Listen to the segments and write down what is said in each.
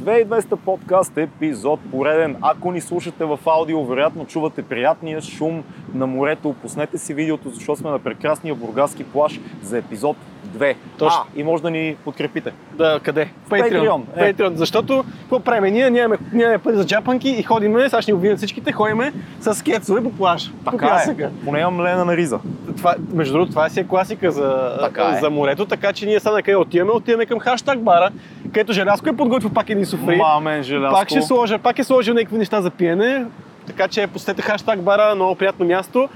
2200 подкаст епизод пореден. Ако ни слушате в аудио, вероятно чувате приятния шум на морето. Пуснете си видеото, защото сме на прекрасния бургаски плаж за епизод 2. Точно. А, и може да ни подкрепите. Да, къде? В Patreon, е. Patreon. Защото, какво правим? Ние нямаме, нямаме пари за джапанки и ходиме, сега ще ни обвинят всичките, ходиме с кецове по плаж. по Така пясъка. е. Поне имам лена на риза. Това, между другото, това си е класика за, Така е. за морето, така че ние сега на къде отиваме? Отиваме към хаштаг бара, където Желязко е подготвил пак един суфри. Мамен желязко. Пак ще сложа, пак е сложил някакви неща за пиене, така че посетете хаштаг бара, много приятно място.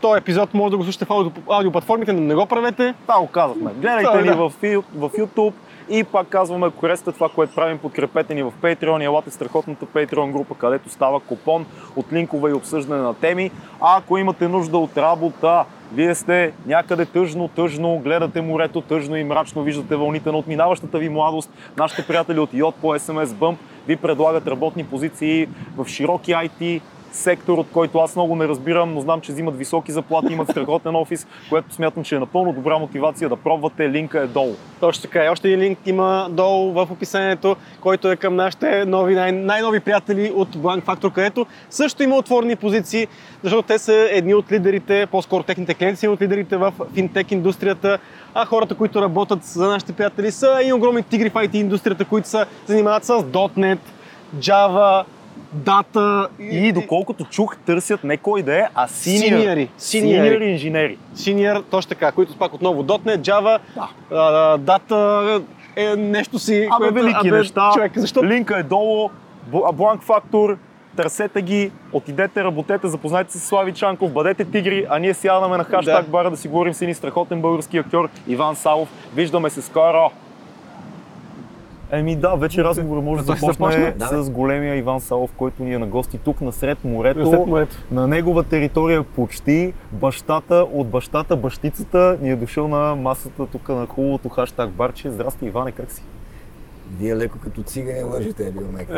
Този епизод може да го слушате в аудио, аудиоплатформите, но не го правете. Това го казахме. Гледайте ни да. в, в YouTube и пак казваме, ако харесате това, което правим, подкрепете ни в Patreon и елате страхотната Patreon група, където става купон от линкове и обсъждане на теми. А ако имате нужда от работа, вие сте някъде тъжно, тъжно, гледате морето тъжно и мрачно, виждате вълните на отминаващата ви младост. Нашите приятели от Йод по SMS Bump ви предлагат работни позиции в широки IT сектор, от който аз много не разбирам, но знам, че взимат високи заплати, имат страхотен офис, което смятам, че е напълно добра мотивация да пробвате. Линка е долу. Точно така. И още един линк има долу в описанието, който е към нашите нови, най- най-нови приятели от Blank Factor, където също има отворени позиции, защото те са едни от лидерите, по-скоро техните клиенти са от лидерите в финтек индустрията, а хората, които работят за нашите приятели са и огромни тигри в IT индустрията, които се занимават с .NET, Java, Data И доколкото чух, търсят не кой да е, а синьор. Синьори. Синьор Синьори. инженери. Senior, точно така, които пак отново .NET, Java, Да. а, Data е нещо си, Абе, велики абе, неща. Човек, защо Линка е долу. Бл- Blank Factor. Търсете ги, отидете, работете, запознайте се с Слави Чанков, бъдете тигри, а ние сядаме на хаштаг Да. бара да си говорим с един страхотен български актьор Иван Савов. Виждаме се скоро! Еми да, вече разговор може да Той се започне с големия Иван Савов, който ни е на гости тук насред морето. След морето. На негова територия почти бащата, от бащата, бащицата ни е дошъл на масата тук на хубавото хаштаг барче. Здрасти, Иване, как си? Вие леко като цигани лъжете, бил мек.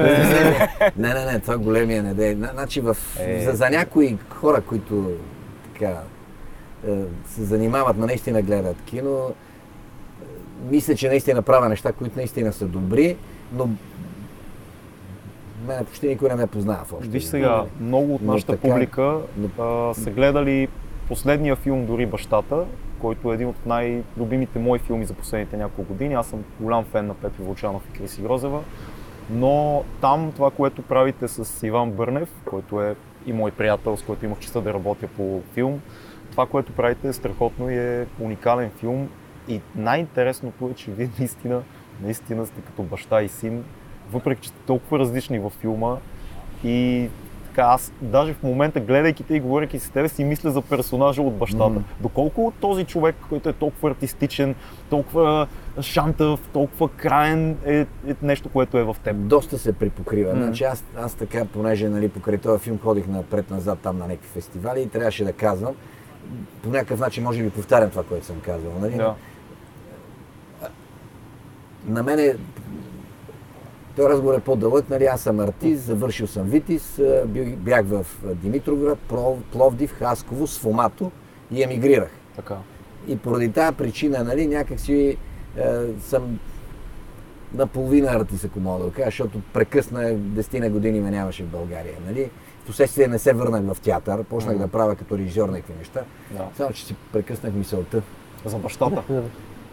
Не, не, не, това големия не дей. Значи в, Е. за, за някои хора, които така е, се занимават, но наистина гледат кино, е, мисля, че наистина правя неща, които наистина са добри, но мене почти никой не ме познава в общи Виж сега, много от нашата така- публика а, са гледали последния филм Дори бащата, който е един от най-любимите мои филми за последните няколко години. Аз съм голям фен на Пепи Вълчанов и Криси Грозева. Но там това, което правите с Иван Бърнев, който е и мой приятел, с който имах честа да работя по филм, това, което правите е страхотно и е уникален филм. И най-интересното е, че вие наистина, наистина сте като баща и син, въпреки че сте толкова различни във филма и така, аз даже в момента, гледайки те и говоряки с тебе, си мисля за персонажа от бащата. Мгм. Доколко този човек, който е толкова артистичен, толкова шантъв, толкова краен, е, е нещо, което е в теб. Доста се припокрива. М. Значи аз, аз така, понеже нали, покрай този филм ходих напред-назад там на някакви фестивали и трябваше да казвам. По някакъв начин може би повтарям това, което съм казвал. Нали? Да. На мене този разговор е по-дълъг, нали, аз съм артист, завършил съм Витис, бях в Димитровград, Про- Пловдив, Хасково, Сфомато и емигрирах. Така. И поради тази причина, нали, някак си е, съм наполовина артист, ако мога да го кажа, защото прекъсна 10 на години ме нямаше в България. Нали? Впоследствие не се върнах в театър, почнах Мгм. да правя като режисьор някакви неща, Да. само че си прекъснах мисълта. За бащата.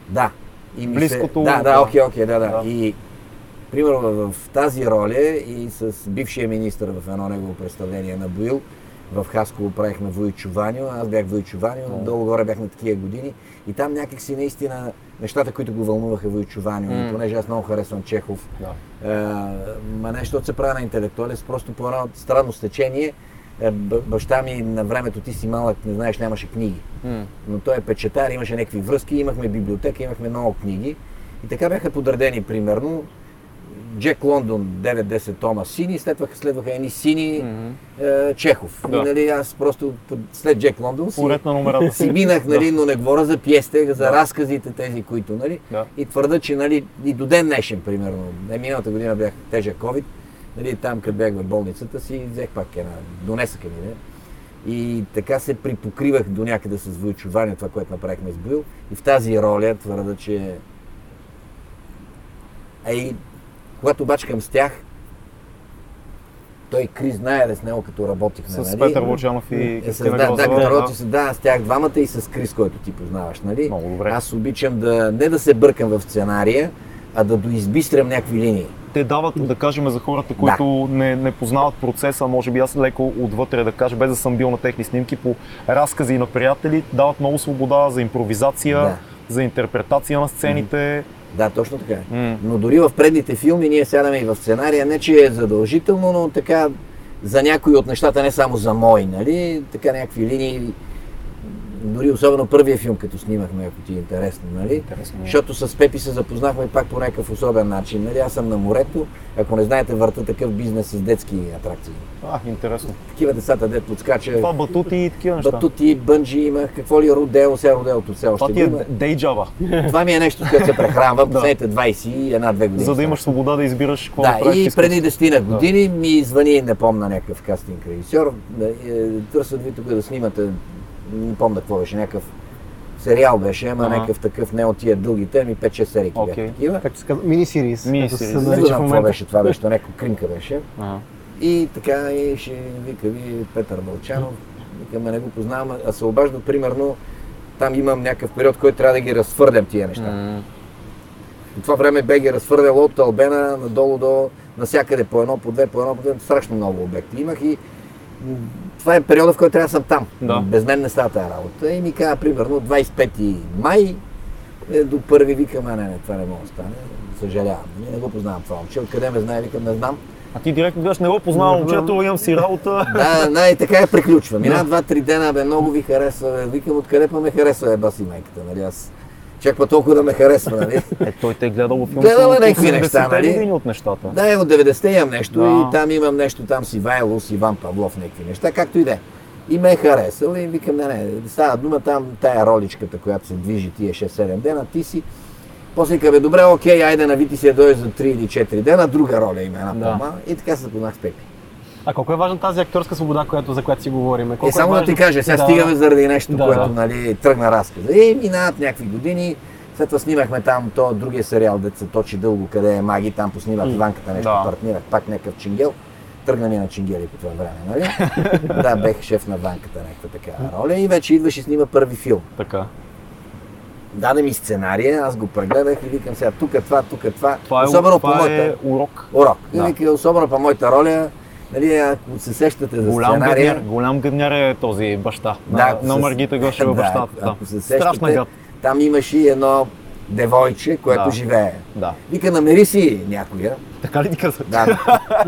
Да. И Близкото- Се... Да, да, окей, окей, да, да, Да. И примерно в, в тази роля и с бившия министр в едно негово представление на Боил, в Хасково правихме Войчо аз бях Войчо О. долу-горе бях на такива години и там някакси наистина нещата, които го вълнуваха Войчо и понеже аз много харесвам Чехов, Да. е, ма нещо се прави на интелектуалец, просто по едно странно стечение, баща ми на времето ти си малък, не знаеш, нямаше книги но той е печатар, имаше някакви връзки, имахме библиотека, имахме много книги. И така бяха подредени, примерно, Джек Лондон, 9-10 тома сини, след това следваха едни сини Мгм. е, Чехов. Да. Нали, аз просто след Джек Лондон си, на си минах, нали, но не говоря за пиесте, за Да. разказите тези, които, нали, Да. и твърда, че нали, и до ден днешен, примерно, не, миналата година бях тежък COVID, нали, там, като бях в болницата си, взех пак една, донесаха ми, не? И така се припокривах до някъде с Войчо Ваня, това, което направихме с Боил. И в тази роля твърда, че... А и Когато обаче към с тях, той Крис знае да с него като работихме. С нали? Петър Лучанов и Е, с, да, да, като работи с, да, с тях двамата и с Крис, който ти познаваш, нали? Много добре. Аз обичам да не да се бъркам в сценария, а да доизбистрям някакви линии. Те дават, да кажем, за хората, които не, не познават процеса, може би аз леко отвътре да кажа, без да съм бил на техни снимки, по разкази на приятели, дават много свобода за импровизация, Да. за интерпретация на сцените. Да, точно така. М. Но дори в предните филми ние сядаме и в сценария, не че е задължително, но така за някои от нещата, не само за мои, нали? Така някакви линии, дори особено първия филм, като снимахме, ако ти е интересно, нали? Интересно е. Защото с Пепи се запознахме пак по някакъв особен начин. Нали? Аз съм на морето, ако не знаете, върта такъв бизнес с детски атракции. А, интересно. Такива децата, де подскача, Това батути и такива неща. батути, бънджи имах, какво ли родео, сега родеото все още Това ти е дейджава, Това ми е нещо, с което се прехранвам Да. последните 21-2 години. за да имаш свобода да избираш какво Да, правиш. и преди 10 години ми звъни, не помна някакъв кастинг режисьор, да, е, търсят ви тук да снимате, не помня какво беше, някакъв сериал беше, ама Ага. някакъв такъв, не от тия дългите, ми 5-6 серии Окей. бяха такива. Както се казва, мини-сирис. Мини както се сирис. Не знам какво беше това, беше, то някаква кринка беше. Ага. И така и ще вика ви Петър Вълчанов, викаме не го познавам, а се обажда примерно, там имам някакъв период, който трябва да ги разфърдям тия неща. М. По това време бе ги разфърлял от Албена надолу до насякъде по едно, по две, по едно, по две, страшно много обекти имах и това е периода, в който трябва да съм там. Да. Без мен не става тази работа. И ми каза, примерно, 25 май е, до първи викам, а не, не, това не може да стане. Съжалявам. Не, не го познавам това момче. Откъде ме знае, викам, не знам. А ти директно гледаш, не го познавам момчето, имам си работа. Да, да, и така я приключва. Мина два-три дена, бе, много ви харесва. Викам, откъде па ме харесва, е, баси майката, нали? Аз чак па толкова да ме харесва, нали? Е, той те е гледал филм Гледал е някакви неща, 80-те нали? от нещата. Да, е, от 90-те имам нещо Да. и там имам нещо, там си Вайло, с Иван Павлов, някакви неща, както и да е. И ме е харесал и викам, не, не, става дума там, тая роличката, която се движи тия 6-7 дена, ти си. После каза, добре, окей, айде на Вити я дойде за 3 или 4 дена, друга роля има една Да. по И така се запознах с Пепи. А колко е важна тази актьорска свобода, която, за която си говорим? Колко Е, само да важно- ти кажа, сега Да. стигаме заради нещо, Да, което да. нали, тръгна разказа. И минават някакви години, след това снимахме там то другия сериал, се точи дълго, къде е маги, там поснимах Иванката нещо, Да. партнирах пак някакъв чингел. Тръгна ми на чингели по това време, нали? да, бех шеф на банката, някаква така роля и вече идваш и снима първи филм. Така. Даде ми сценария, аз го прегледах и викам сега, тук е това, тук е това. Това е, особено това по моята е урок. урок. И Да. вика, особено по моята роля, нали, ако се сещате за Голям сценария, гъдняр, голям гъдняр е този баща. Да, на, Маргита Гошева да, бащата. Да. Ако се Страшна сещате, гад. там имаше и едно девойче, което Да. живее. Да. Вика, намери си някоя. Така ли ти каза? Да,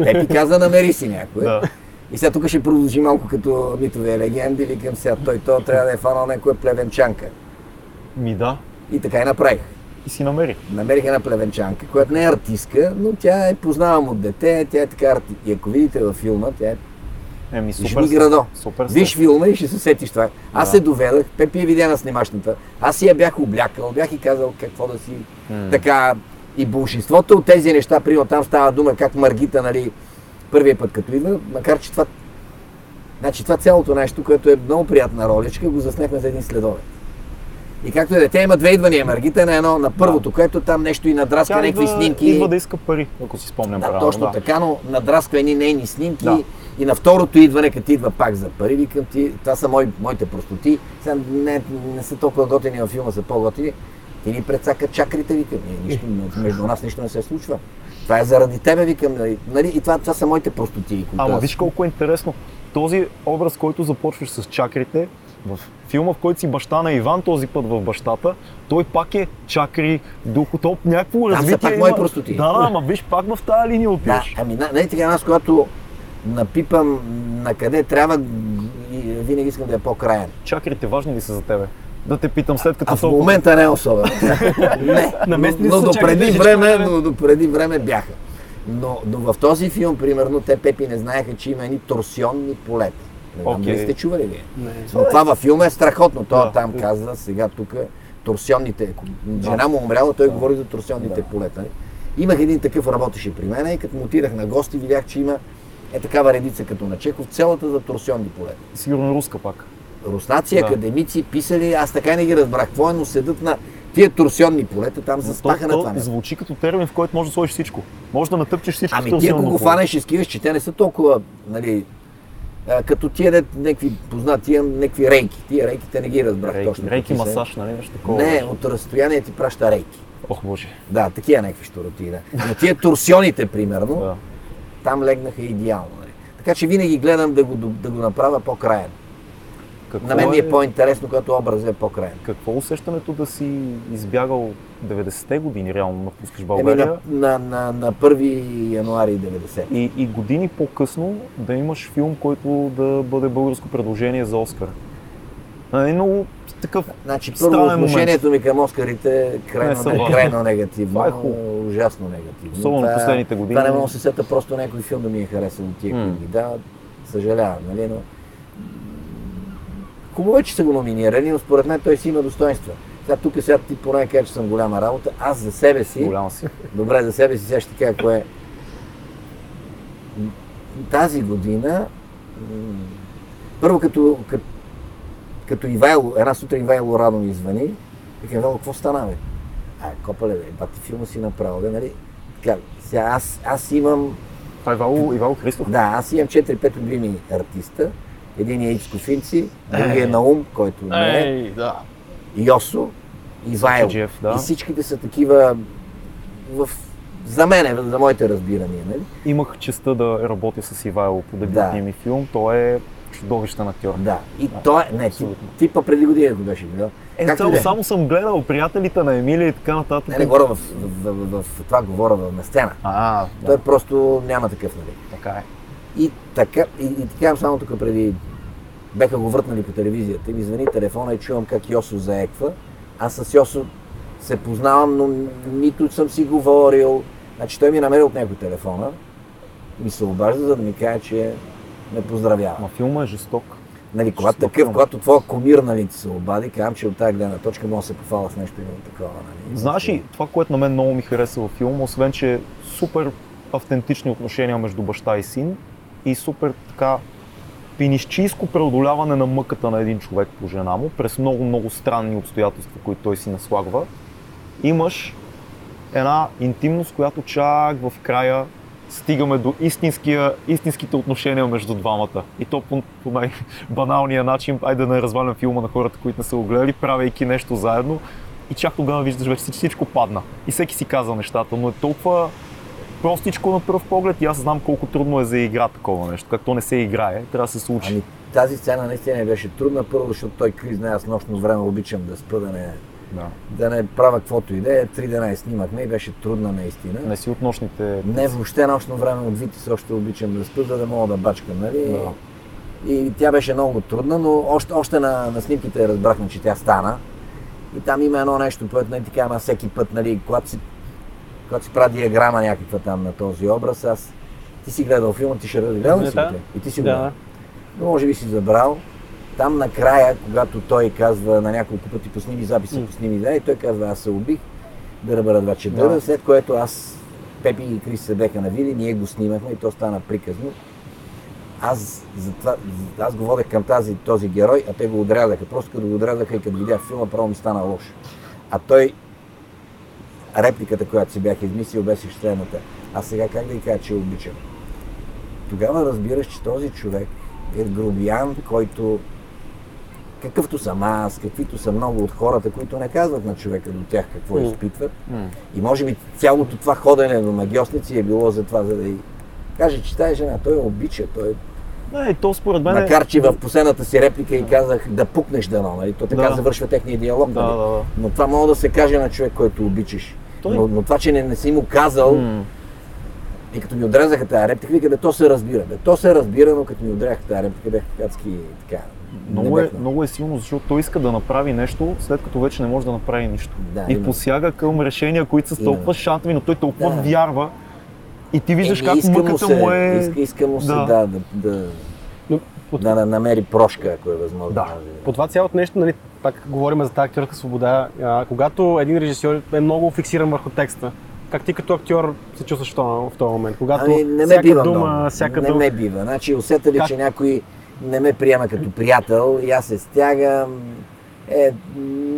те ти каза, намери си някоя. Да. И сега тук ще продължи малко като митове легенди. Викам сега, той то трябва да е фанал някоя плевенчанка. Ми да. И така и направих. И си намери. Намерих една плевенчанка, която не е артистка, но тя е познавам от дете, тя е така арти... И ако видите във филма, тя е Еми, супер. Ми градо. Супер. Виж филма и ще се сетиш това. Аз Да. се доведах, Пепи я видя на снимачната. Аз я бях облякал, бях и казал какво да си М. така. И большинството от тези неща, примерно там става дума как Маргита, нали, първия път като идва, макар че това, значи това цялото нещо, което е много приятна роличка, го заснехме за един следовет. И както и да е, тя има две идвания. Маргита е на едно, на първото, което там нещо и надраска Тя някакви идва, снимки. идва да иска пари, ако си спомням Да, правилно. точно така, но надрасква едни нейни снимки Да. и на второто идване, като идва пак за пари, викам ти, това са мои, моите простоти, сега не, не са толкова готини във филма, са по-готини. Ти ни прецака чакрите, викам, нищо, между нас нищо не се случва. Това е заради тебе, викам, нали, нали, и това, това са моите простоти. Ама виж колко е интересно. Този образ, който започваш с чакрите, в филма, в който си баща на Иван, този път в бащата, той пак е чакри, докато някакво Там са развитие пак мои простоти. Да, да, ама виж, пак в тази линия Да, отиваш. ами на- нали така, аз когато напипам на къде трябва, винаги искам да е по-краен. Чакрите важни ли са за тебе? Да те питам след като А в момента не е особено. не, но, Наместни но са до чакайте преди всичко време, но до преди време бяха. Но, но в този филм, примерно, те Пепи не знаеха, че има едни торсионни полета. Не знам дали сте чували вие. Не. Но това във филма е страхотно. Той Да. там казва, сега тук торсионните. Жена му умряла, той говори за торсионните полета. Имах един такъв работеше при мен и като му отидах на гости, видях, че има е такава редица като на Чеков, цялата за торсионни полета. Сигурно руска пак. руснаци, Да. академици, писали, аз така и не ги разбрах какво е, но седат на тия торсионни полета там Но заспаха на то, това звучи като термин, в който можеш да сложиш всичко. Може да натъпчеш всичко. Ами ти ако го фанеш и скиваш, че те не са толкова, нали, а, като тия дет, някакви познати, имам някакви рейки. Тия рейките не ги разбрах Рейки, точно. рейки масаж, нали? Нещо такова. Не, от разстояние ти праща рейки. Ох, боже. Да, такива някакви щуроти, да. Но тия торсионите, примерно, Да. там легнаха идеално. Нали. Така че винаги гледам да го, да го направя по-краен. Какво На мен ми е по-интересно, когато образът е по-краен. Какво е усещането да си избягал 90-те години, реално напускаш Еми, България на, на, на, на 1 януари 90. и, и години по-късно да имаш филм, който да бъде българско предложение за Оскар? Е много такъв Значи, първо отношението ми към Оскарите е Не крайно, не, важни. крайно негативно. Това е хубаво. Ужасно негативно. Особено Това- последните години. Това не мога да се сета просто някой филм да ми е харесал от тия, М. които ги дават. Съжалявам, нали, но... Хубаво е, че са го номинирали, но според мен той си има достоинства. Сега тук сега ти поне кажа, че съм голяма работа. Аз за себе си, голям си. добре за себе си, сега ще кажа кое е. Тази година, първо като, като, като Ивайло, една сутрин Ивайло рано ми звъни, викам, Ивайло, какво стана, бе? А, копале, бе, бати филма си направил, бе, нали? Така, сега аз, аз имам, Това е Ивало, Ивало Христов. да, аз имам 4-5 любими артиста. Един е Ицко Финци, другия е Наум, който не е, Ей, да. Йосо. Сачеджиев, да. И всичките са такива в... за мен, за моите разбирания, нали? Имах честа да работя с Ивайло по дебютния Да. ми филм. Той е чудовищен актьор. Да. И той е, не, ти, абсолютно. типа преди година го беше гледал. Е, Както само, и да е. само съм гледал приятелите на Емилия и така нататък. Не, не говоря в, в, в, в, в това, говоря в, на сцена. А, да, Той просто няма такъв, нали? така е. И така, и, и казвам само тук преди, беха го въртнали по телевизията и ми звъни телефона и чувам как Йосо заеква. Аз с Йосо се познавам, но нито съм си говорил. Значи той ми намери от някой телефона, ми се обажда, за да ми каже, че ме поздравява. Ма филма е жесток. Нали, когато Жесток такъв, филм. когато твоя комир нали, се обади, казвам, че от тази гледна точка мога да се пофала с нещо именно такова. Нали. Знаеш ли, това, което на мен много ми хареса във филма, освен че е супер автентични отношения между баща и син и супер така пинищийско преодоляване на мъката на един човек по жена му през много-много странни обстоятелства, които той си наслагва, имаш една интимност, която чак в края стигаме до истинските отношения между двамата. И то по, по най-баналния начин, айде да не развалям филма на хората, които не са го гледали, правейки нещо заедно. И чак тогава виждаш вече всичко падна. И всеки си каза нещата, но е толкова простичко на пръв поглед и аз знам колко трудно е за игра такова нещо. Как то не се играе, трябва да се случи. Ами тази сцена наистина беше трудна, първо, защото той Крис знае, аз нощно време обичам да спа, да не, да. да не правя каквото и да е. Три дена я снимахме и беше трудна наистина. Не си от нощните... Не, въобще нощно време от Витис още обичам да спа, за да мога да бачкам, нали? Да. И тя беше много трудна, но още, още на, на снимките разбрахме, че тя стана. И там има едно нещо, което не така, ама всеки път, нали, когато си, когато си прави диаграма някаква там на този образ, аз ти си гледал филма, ти ще гледал ли си? Да. И ти си го Да. Но може би си забрал. Там накрая, когато той казва на няколко пъти посними записа, М. посними да, и той казва аз се убих, да бъда два чедъра, Да. след което аз, Пепи и Крис се беха навили, ние го снимахме и то стана приказно. Аз, затова, аз го водех към тази, този герой, а те го отрязаха. Просто като го отрязаха и като видях филма, право ми стана лошо. А той, репликата, която си бях измислил, беше следната. А сега как да й кажа, че обичам? Тогава разбираш, че този човек е грубиян, който какъвто съм аз, каквито са много от хората, които не казват на човека до тях какво М. изпитват. М. И може би цялото това ходене до магиосници е било за това, за да й каже, че тази жена, той обича, той Не, то според мен е... Макар, че в последната си реплика и казах да пукнеш дано, нали? То така Да. завършва техния диалог, Да, нали? да, да. Но това мога да се каже на човек, който обичаш. Той- Но, но, това, че не, не си му казал, М. и като ми отрезаха тази реплика, вика, бе, то се разбира. Бе, то се разбира, но като ми отрезаха тази реплика, бях адски така. Много е, много е силно, защото той иска да направи нещо, след като вече не може да направи нищо. Да, и именно. посяга към решения, които са с толкова шантови, но той толкова Да. вярва. И ти виждаш Еми, как мъката се, му е... Иска, иска му се, Да. да, да, да, Но да, да намери прошка, ако е възможно. Да. по това цялото нещо, нали, пак говорим за тази актьорска свобода, а, когато един режисьор е много фиксиран върху текста, как ти като актьор се чувстваш в този, момент? Когато Ами, не ме всяка бива дума, много. всяка не дума... ме бива. Значи, усета ли, Как? че някой не ме приема като приятел и аз се стягам, Е,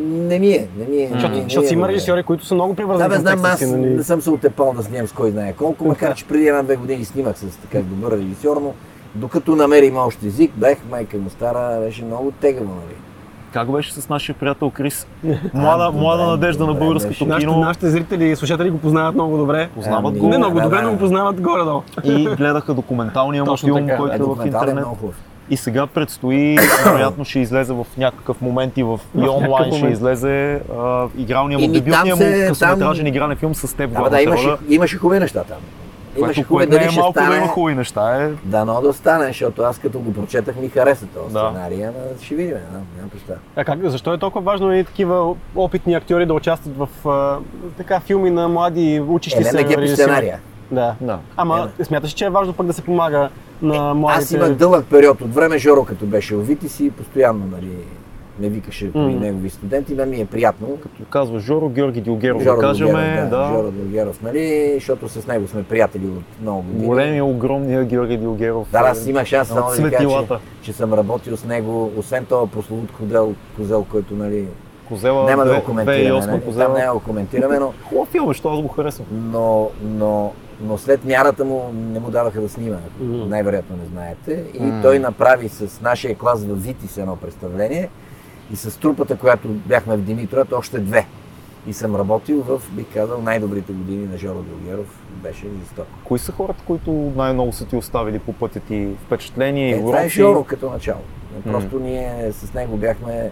не ми е, не ми е. Защото, не е има режисьори, които са много Да, привързани бе, към знам, аз нали? не съм се отепал да снимам с кой знае колко, макар че преди една-две години снимах с така добър режисьор, но докато намерим общ език, бех майка му стара, беше много тегаво, нали. Как беше с нашия приятел Крис? Млада, млада надежда на българското беше. Нашите, кино. нашите зрители и слушатели го познават много добре. Познават го Не много добре, но го познават горе-долу. и гледаха документалния му филм, така, който Е, в интернет. И сега предстои, вероятно ще излезе в някакъв момент и, в, и онлайн ще излезе а, игралния му, дебютния му се- късометражен игрален филм с теб Да, да, имаше, имаше хубави неща там. Което, хубави, не дали е ще малко да има стане. хубави неща. Е. Дано да стане, защото аз като го прочетах ми хареса този Да. сценарий, ама ще видим, да, нямам представа. А как, защо е толкова важно и такива опитни актьори да участват в а, така филми на млади учещи Е, се е сценария. Да. Да. Ама смяташ, че е важно пък да се помага на младите... Аз имах дълъг период от време, Жоро като беше в Витис и постоянно нали, ме викаше при Мгм. негови студенти, мен ми е приятно. Като казва Жоро, Георги Дилгеров, Жоро да кажем, Дилгеров, да, Жоро Дилгеров, нали, защото с него сме приятели от много години. големия, огромния Георги Дилгеров. Да, аз имах шанс от да кажа, че, че съм работил с него, освен този прословут козел, козел който нали, Козела, няма да го коментираме, 2008 нали? Козела. там няма да го коментираме, но, Хубав филм, защото аз го харесвам. но, но, но след мярата му не му даваха да снима, Мгм. най-вероятно не знаете. И Мгм. той направи с нашия клас в Витис едно представление и с трупата, която бяхме в Димитров, още две. И съм работил в, бих казал, най-добрите години на Жоро Дилгеров. Беше жестоко. Кои са хората, които най-много са ти оставили по пътя ти впечатление и Е, това е? Жоро като начало. Просто ние с него бяхме,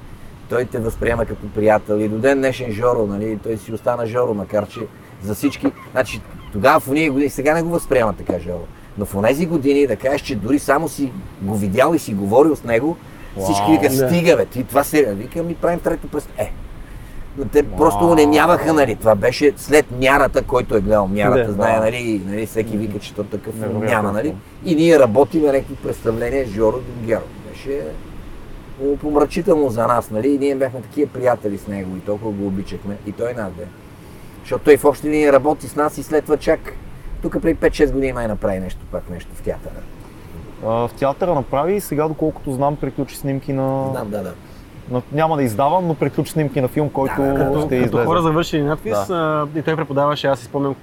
той те възприема като приятел и до ден днешен Жоро, нали, той си остана Жоро, макар че за всички, значи тогава в уния години, сега не го възприема така Жоро, но в онези години да кажеш, че дори само си го видял и си говорил с него, всички Да. стига бе, ти това се, викам и правим трето през... Е, но те просто унемяваха, нали, това беше след мярата, който е гледал мярата, Да. знае, нали, нали, всеки вика, че то такъв Невероятно. няма, нали, и ние работиме някакви представления с Жоро Дунгеров. Беше помрачително за нас, нали? И ние бяхме такива приятели с него и толкова го обичахме. И той нас бе. Защото той в общи линии работи с нас и след това чак тук преди 5-6 години май направи нещо, пак нещо в театъра. В театъра направи и сега, доколкото знам, приключи снимки на... Знам, да, да. на... Няма да издавам, но приключи снимки на филм, който Да, да, Като, ще като излезе. хора завършили надпис а, и той преподаваше, аз си спомням,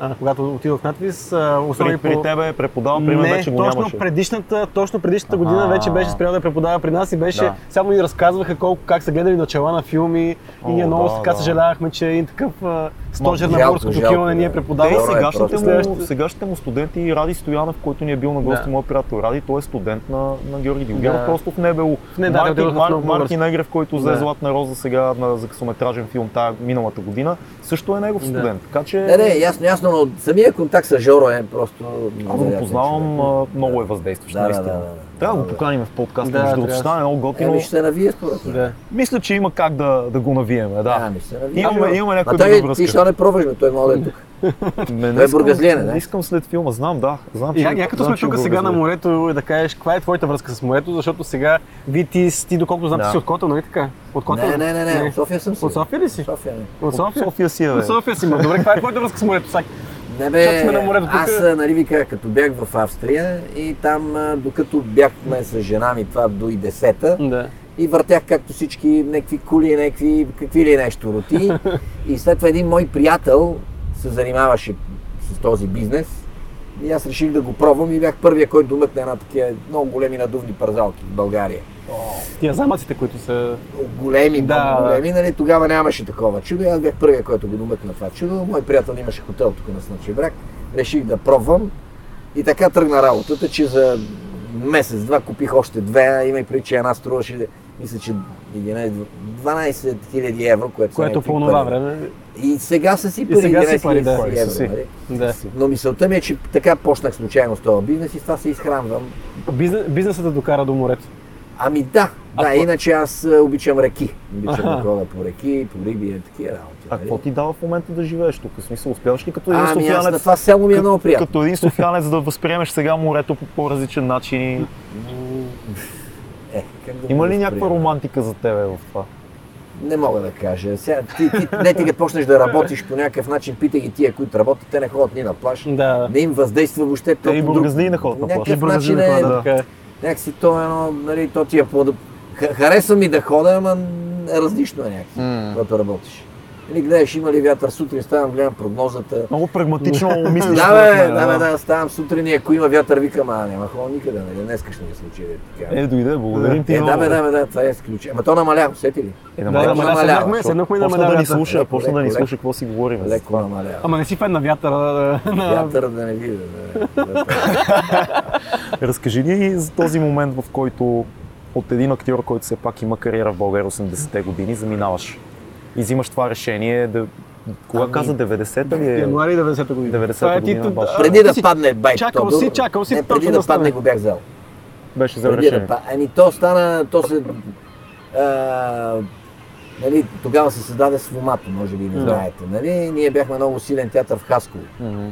а, когато отидох в надпис, основи При, при по... тебе е преподавал, при мен не, вече го точно нямаше. предишната, точно предишната година Аха. вече беше спрял да преподава при нас и беше, Да. само ни разказваха колко, как са гледали начала на филми О, и ние много да, така да. съжалявахме, че един такъв стожер на жалко, кино не ни е да. Преподавал. Е сегашните, му, сегашните му студенти, Ради Стоянов, който ни е бил на гости, Да. моят приятел Ради, той е студент на, на Георги Дилгеров, Да. просто в Небело. Не, да, Марти, Мар, Марти. Негрев, който взе Да. Златна роза сега на, за късометражен филм тая миналата година, също е негов Да. студент. Така че Не, не, ясно, ясно, но самия контакт с Жоро е просто... аз го познавам, много е въздействащ, Да, да, наистина. Да, да, да. Трябва да Да, го да. поканим в подкаста, Да, между другото, ще стане много готино. Еми ще навие според мен. Да. Мисля, че има как да, да го навиеме, да. Ами ще се навие. Имаме, имаме Ма някаква той, добра ти връзка. що не пробваш, бе, той може да е тук. Не, Той е искам- бургазлиен, не? не искам след филма, знам, да. Знам, И че- я, я като сме е тук сега на морето, да кажеш, каква е твоята връзка с морето, защото сега Витис, ти доколко знам, Да. ти си от Котел, нали така? От Котел? Не, не, не, не, от София съм си. От София ли си? София, не. От София? София си е. От София си. Добре, каква е твоята връзка с морето? Сак? Не Защото сме бе, на морето тук. аз, нали ви кажа, като бях в Австрия и там, докато бяхме с жена ми, това до и десета, Да. и въртях както всички някакви кули, някакви какви ли нещо роти. и след това един мой приятел се занимаваше с този бизнес. И аз реших да го пробвам и бях първия, който домъкна една такива много големи надувни парзалки в България. Тия замъците, които са... големи, Да, големи, нали, тогава нямаше такова чудо. Аз бях първия, който го домъкна това чудо. Мой приятел имаше хотел тук на Слънчев бряг. Реших да пробвам. И така тръгна работата, че за месец-два купих още две, имай преди, че една струваше, мисля, че 11, 12 хиляди евро, което, Което по това време... И сега са си пари, сега си 11 пари, да. евро. си. нали? Да. Но мисълта ми е, че така почнах случайно с този бизнес и с това се изхранвам. Бизнес, бизнесът да докара до морето. Ами да, А да, какво- иначе аз а, обичам реки. Обичам да ходя по реки, по риби и такива работи. А нали? какво ти дава в момента да живееш тук? В смисъл, успяваш ли като един Ами аз на софиянец, това село ми е много приятно. като един софиянец да възприемеш сега морето по по-различен начин? И- Е, как да Има ли някаква романтика за тебе в това? Не мога да кажа. Сега, ти, ти, не ти като почнеш да работиш по някакъв начин, питай ги тия, които работят, те не ходят ни на плаж. Да. Не им въздейства въобще. то и бургазлии не ходят на плаж. Някакъв начин е, да. някакси то е едно, нали, то ти е по... Ха- Харесва ми да ходя, ама различно е някакво, когато работиш. Нали, гледаш има ли вятър сутрин, ставам, гледам прогнозата. Много прагматично мислиш. Да, бе, да, бе, да, ставам сутрин и ако има вятър, викам, а няма хора никъде, нали, днес ще ми се случи. е, Така. Е, дойде, благодарим ти Е, да, бе, да, бе, да, това е изключение. Ама то намалява, сети ли? Е, Да, намалява. намаля, намалява, седнахме, защото седнахме и Почна да ни слуша, почна да ни слуша какво си говорим. Леко намалява. Ама не си фен на вятъра. да- на- Вятър да не видя. Да, да, Разкажи ни за този момент, в който от един актьор, който все пак има кариера в България 80-те години, заминаваш и взимаш това решение да... Кога Ами, каза 90-та ли е? Януари 90-та година. 90-та Това е ти- година баш. а, преди ти да си- падне байт чакал си, чакал си не, преди да да падне го бях взел. Беше за решение. да, ами то стана, то се... А, нали, тогава се създаде Свомато, може би не Да. знаете. Нали? Ние бяхме много силен театър в Хасково. Мгм.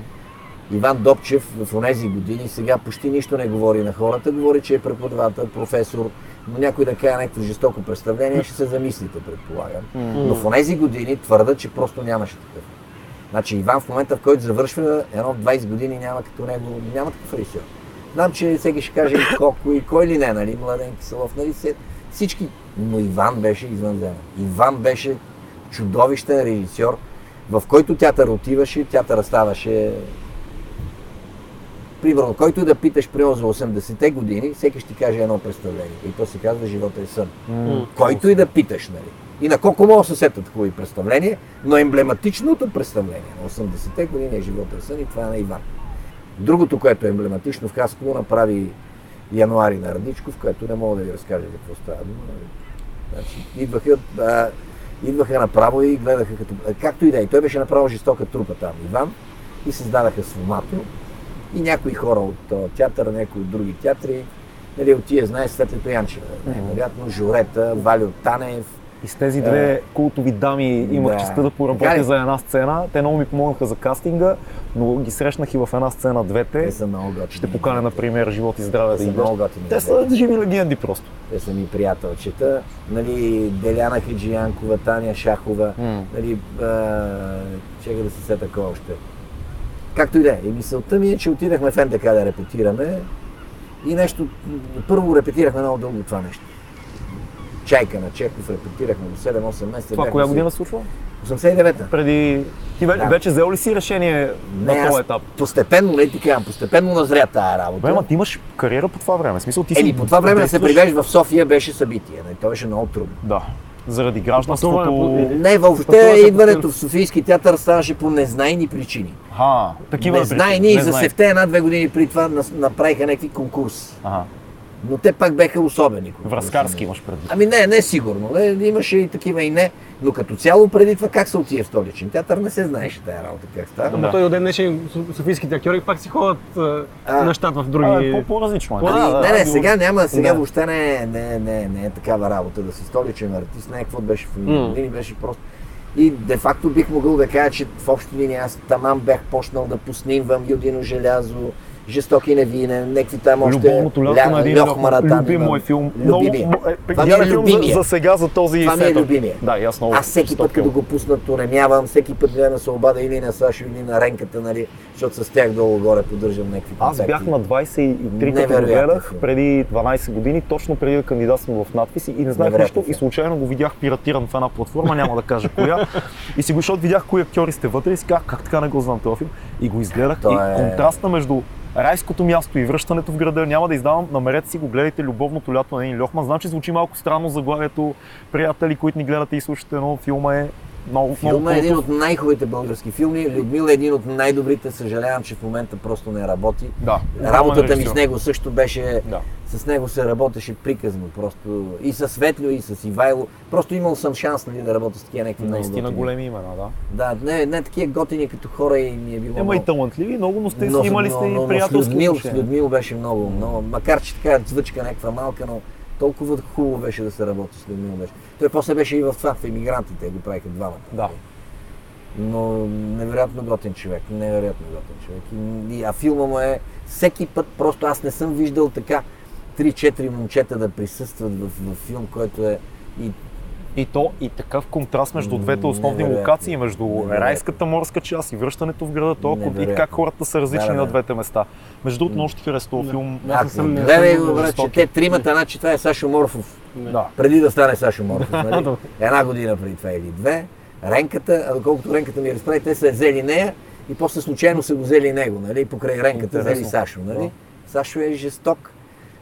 Иван Добчев в тези години сега почти нищо не говори на хората, говори, че е преподавател, професор, някой да каже някакво жестоко представление, ще се замислите, предполагам. Но в тези години твърда, че просто нямаше такъв. Значи Иван в момента, в който завършва, едно 20 години няма като него, няма такъв режисьор. Знам, че всеки ще каже и Коко и кой ли не, нали, Младен Киселов, нали, всички. Но Иван беше извънземен. Иван беше чудовищен режисьор, в който театър отиваше, театъра ставаше Примерно, който и да питаш примерно за 80-те години, всеки ще ти каже едно представление. И то се казва Живота е сън. М. Който и да питаш, нали. И на колко мога да се сетят хубави представления, но емблематичното представление на 80-те години е Живота е сън и това е на Иван. Другото, което е емблематично в Хасково, направи януари на Радичков, което не мога да ви разкажа за какво става дума. нали. Значи, идваха, а, идваха направо и гледаха като... Както и да е. Той беше направо жестока трупа там, Иван, и създадаха Свомато и някои хора от този театър, някои от други театри. Нали, от тия знаеш Светлето Янчева, най-вероятно, Жорета, Валио Танев, И с тези две култови дами имах Да. честа да поработя ли? за една сцена. Те много ми помогнаха за кастинга, но ги срещнах и в една сцена двете. те са много готини. Ще поканя, например, живот и здраве Те са много готини. Те са живи легенди просто. Те са ми приятелчета. Нали, Деляна Хиджиянкова, Таня Шахова. М. Нали, а, чека да се сета още. Както и да е. И мисълта ми е, че отидахме в НДК да репетираме и нещо, първо репетирахме много дълго това нещо. Чайка на Чехов, репетирахме до 7-8 месеца. Това коя си- година се случва? 89-та. Преди... Ти вече, Да. вече взел ли си решение Не, на този етап? постепенно, не ти казвам, постепенно назря тая работа. Бе, ама ти имаш кариера по това време. В смисъл, ти си Еми, по това време да се действаш- привежда в София беше събитие. Не? То беше много трудно. Да. Заради гражданството... Пътуване, Не, въобще идването в Софийски театър ставаше по незнайни причини. Ха, такива Незнайни и за севте една-две години преди това направиха някакви конкурс. Ага. Но те пак беха особени. конкурси. Връзкарски имаш предвид. Ами не, не сигурно. Не, имаше и такива и не. Но като цяло преди това как се отие в столичен театър не се знаеше тая работа как става. Да. Но той до ден днешен Со- софийските актьори пак си ходят а, на щат в други... по- по-различно е. По- Ами, да, не, не, да, сега няма, сега да. въобще не, е- не, е- не, е- не е такава работа да си столичен артист, не е какво беше в години, беше просто. И де факто бих могъл да кажа, че в общи линии аз таман бях почнал да поснимвам Юдино желязо, жестоки невинен, някакви там още Любовното лято на един Льох Маратан любим мой филм. Любимия. Много, е, Това ми е филм за, любимия. за, сега, за този Това ми е любимия. Да, и аз. Аз всеки път, като го пуснат, унемявам, всеки път гледам да се обада или на Сашо, или на Ренката, нали, защото с тях долу-горе поддържам някакви Аз контакти. бях на 23, като го Невероятен гледах, преди 12 години, точно преди да кандидатствам в надписи и не знаех нищо и филм. случайно го видях пиратиран в една платформа, няма да кажа коя. И си го, защото видях кои актьори сте вътре и си казах, как така не го знам този филм. И го изгледах и е- контраста между райското място и връщането в града, няма да издавам, намерете си го, гледайте любовното лято на един Льохман. Знам, че звучи малко странно заглавието, приятели, които ни гледате и слушате, но филма е много, много Филма е един от най-хубавите български филми. Людмила е един от най-добрите. Съжалявам, че в момента просто не работи. Да, Работата ми с него също беше... Да. С него се работеше приказно. Просто и с Светлио, и с Ивайло. Просто имал съм шанс нали, да работя с такива някакви много Наистина готини. големи имена, да. Да, не, не такива готини като хора и ми е било Ема много. и талантливи, много, но сте Но- имали сте и с приятелски Людмил, с. Людмил беше много, много. Макар, че така звъчка някаква малка, но толкова хубаво беше да се работи с Людмил. Беше. Той после беше и в това, в емигрантите, го правиха двамата. Да. но невероятно готин човек, невероятно готин човек. А филма му е всеки път, просто аз не съм виждал така 3-4 момчета да присъстват в, в филм, който е и И то и такъв контраст между двете основни Невероятно. локации, между Невероятно. райската морска част и връщането в града, толкова и как хората са различни Да, да, на да. двете места. Между другото, много ще този филм. Аз не А, съм- гледай съм го, брат, че те тримата, значи това е Сашо Морфов. Да. Преди да стане Сашо Морфов, нали? Една година преди това или две. Ренката, а доколкото Ренката ми разправи, те са взели нея и после случайно са го взели него, нали? Покрай Ренката Интересно. взели Сашо, нали? Да. Сашо е жесток.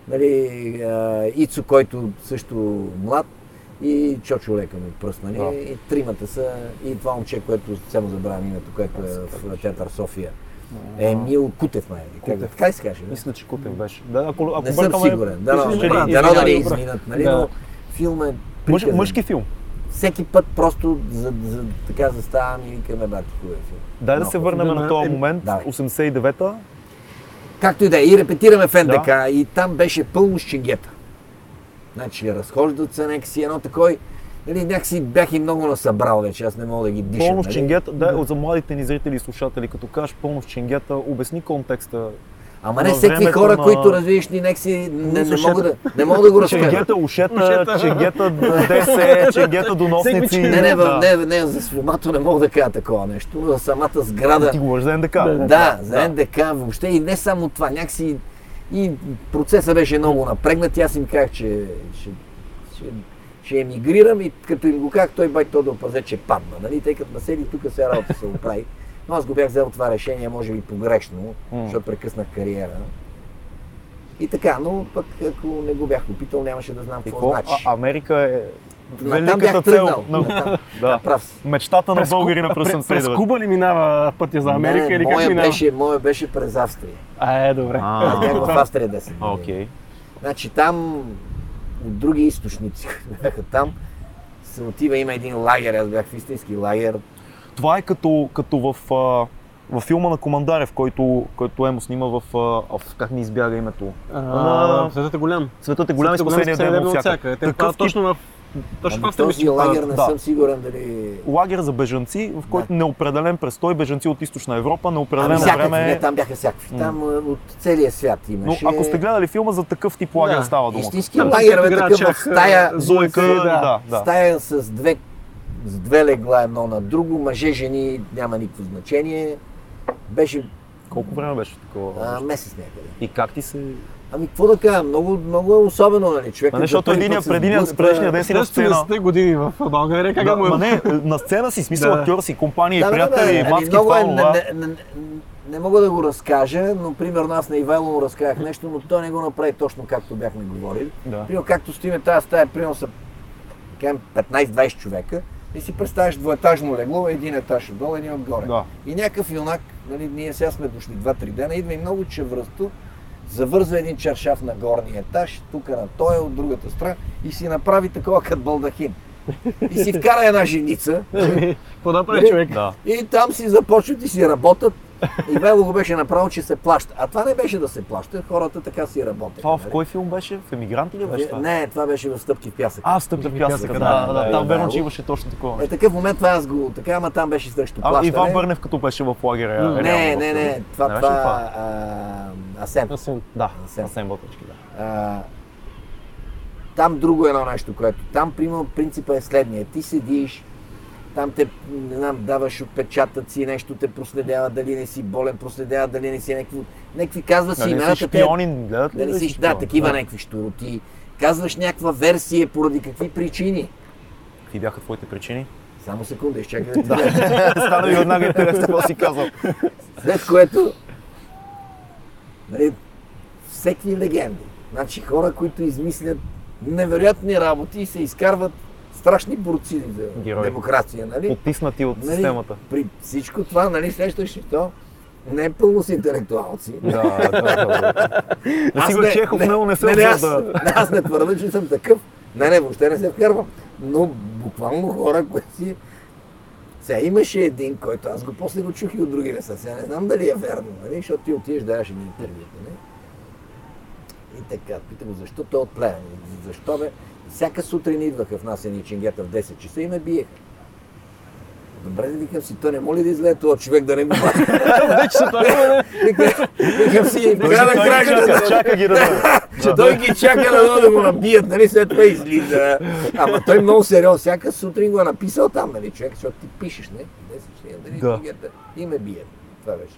Нали, а, Ицо, който също млад и Чочо Лека му пръст, нали? Да. И тримата са, и това момче, което само забравям името, което е в театър София. Емил Кутев, май. Как, Кутев. така ли се каже? Мисля, че Кутев беше. Да, ако, ако Не съм бъркаме, сигурен. Ни дано да ни извинявай. изминат, нали? Да. Но филм е Мъж, приказен. мъжки филм. Всеки път просто за, за, така заставам и викаме, бати, хубав филм. Дай да се върнем Да, на да, този е, момент, давай. 89-та. Както и да е, и репетираме в НДК и там беше пълно с ченгета. Значи, разхождат се някакси едно такой, нали, някакси бях и много насъбрал вече, аз не мога да ги дишам. Пълно с нали? ченгета, да, за младите ни зрители и слушатели, като кажеш пълно с ченгета, обясни контекста. Ама не всеки хора, на- които развиеш ни някакси, не, не, мога да, не мога да го разкажа. Ченгета, ушета, ченгета, ДС, ченгета, доносници. Не, не, да. не, не, за свомато не мога да кажа такова нещо, но за самата сграда. Ти говориш за НДК. Да, за НДК въобще и не само това, някакси и процесът беше много напрегнат и аз им казах, че ще, ще, ще емигрирам и като им го казах, той бай то да опазе, че падна, нали? тъй като наседи тук се работа се оправи. Но аз го бях взел това решение, може би погрешно, М. защото прекъснах кариера. И така, но пък ако не го бях опитал, нямаше да знам какво какво? значи. А, Америка е великата цел. на-. Да. Прав. Мечтата на През българина през през, през 79. Куба ли минава пътя за Америка не, или как минава? беше, моя беше през Австрия. А, е, добре. А. Аз бях в Австрия 10 години. Окей. Значи там от други източници, които бяха там, се отива, има един лагер, аз бях в истински лагер. Това е като, като в, а, в филма на Командарев, който, който Емо снима в, а, в как ми избяга името. А, На- Светът е голям. Светът е голям и Светът спасение ден ден от всяка. Те Такъв точно в... Точно Ама Австрия този лагер не да. съм сигурен дали... лагер за бежанци, в който Да. неопределен престой, бежанци от източна Европа, Ами неопределено всякакви, време. не, там бяха всякакви. Там а, от целия свят Но имаше. ако сте гледали филма за такъв тип лагер Да, става дума. Истински лагер, играят такъв в стая, а, Зойка, да. да, да. стая с две, с две легла едно на друго, мъже, жени, няма никакво значение. Беше Колко време беше такова? а, месец някъде. И как ти се... Ами какво да кажа, много, много е особено, нали, човек. Нали, за защото единия сблъсква- предишния ден си на сцена. 10 години в България, как Да, му е? ма не, на сцена си, смисъл Да. актьор си, компания, Да, приятели, бе, маски, много това, е, не, не, не, не мога да го разкажа, но примерно аз на Ивайло му разказах нещо, но той не го направи точно както бяхме говорили. Да. Примерно както стоиме тази стая, примерно са да кажем, 15-20 човека и си представяш двоетажно легло, един етаж отдолу, един отгоре. Да. И някакъв юнак, нали, ние сега сме дошли 2-3 дена, идва и много чевръсто, завързва един чаршаф на горния етаж, тук на той от другата страна и си направи такова като балдахин. И си вкара една женица Какво да прави човек? Да. и там си започват и си работят. И Вело го беше направил, че се плаща. А това не беше да се плаща, хората така си работят. Това в кой филм беше? В Емигранти ли беше това? Не, това беше в стъпки в пясък. А, стъпки в пясъка, да, да, да, да, там верно, че имаше точно такова. Е, такъв момент това аз го, така, ама там беше срещу А, плащане. Иван Бърнев като беше в лагеря. Не, не, не, това, това, а, Асен. Асен. Да, Асен. Асен Ботачки, да. А, там друго едно нещо, което там, примерно, принципа е следния. Ти седиш, там те, не знам, даваш отпечатъци, нещо те проследява, дали не си болен, проследява, дали не си някакви, някакви казва си Нали си имената. те- шпионин, гледат ли? Дали да си, си да, такива някакви штуроти. Казваш някаква версия, поради какви причини. Какви бяха твоите причини? Само секунда, изчакай да ти дам. Стана ми веднага интересно какво си казал. След което, нали, всеки легенди. Значи хора, които измислят невероятни работи и се изкарват страшни борци за Герои. демокрация, нали? Потиснати от нали? системата. При всичко това, нали, сещаш ли то? Не е пълно с интелектуалци. Да, да, да. Аз Сигурно Чехов много не се не, не, аз, да... не, аз не твърда, че съм такъв. Не, не, въобще не се вкарвам. Но буквално хора, които си... Сега имаше един, който аз го после го чух и от други места. Сега не знам дали е верно, нали? защото ти отидеш да даваш едни интервюта. Нали? И така, пита го, защо той е от Плевен? Защо бе? Всяка сутрин идваха в нас едни чингета в 10 часа и ме биеха. Добре, викам си, той не моли да излезе този човек да не го махне. Вече се тръгваме. Викам- си, края на той ги чака, ги да че той ги чака да да го набият, нали, след това излиза. Ама той много сериозно, всяка сутрин го е написал там, нали, човек, защото ти пишеш, не? Къде си ще дали Да. и ме бият. Това беше.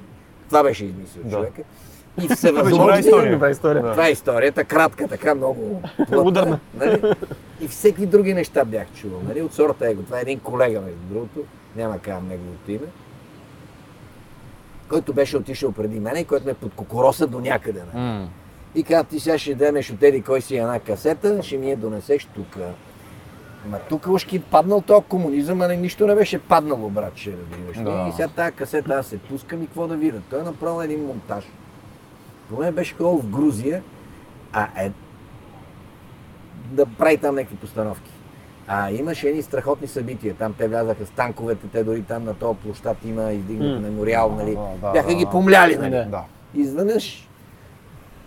Това беше измислил Да. човека. И Добра всевъзможни... история. Добра история. Да. Това е историята, кратка, така много Ударна. Нали? И всеки други неща бях чувал. Нали? От сорта его. Това е един колега, между другото. Няма да казвам неговото име. Който беше отишъл преди мене и който ме подкокороса до някъде. Нали? И каза, ти сега ще вземеш от еди кой си една касета, ще ми я донесеш тук. Ма тук ушки паднал този комунизъм, а не, нищо не беше паднало, братче, разбираш. Да. И сега тази касета аз се пускам и какво да видя. Той е направил един монтаж. Мен беше ходил в Грузия, а е да прави там някакви постановки. А имаше едни страхотни събития. Там те влязаха с танковете, те дори там на този площад има издигнат мемориал, нали. Да, Бяха да, ги помляли, нали. Да. Изведнъж,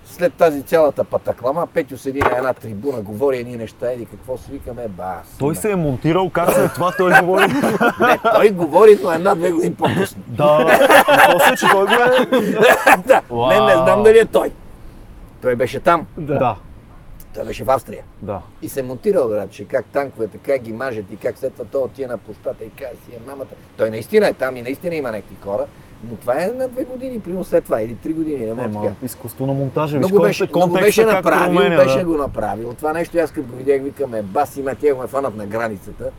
след тази цялата патаклама, Петю седи на една трибуна, говори едни неща и какво си викаме, бас. Той се е монтирал, как след това той говори. Не, той говори, но една-две години по-късно. да, после, че той го е... да, не, не знам дали е той. Той беше там, Да, той беше в Австрия. да. И се монтирал, брат, че как танковете, как ги мажат и как след това той отива на площата и каже си е мамата. Той наистина е там и наистина има някакви хора, но това е на две години, примерно след това, или три години, не мога да кажа. изкуство на монтажа. виж, Много беше, контекст- много беше направил, променя, беше да. го направил. Това нещо аз като го видях, викаме, бас има тя го ме фанат на границата.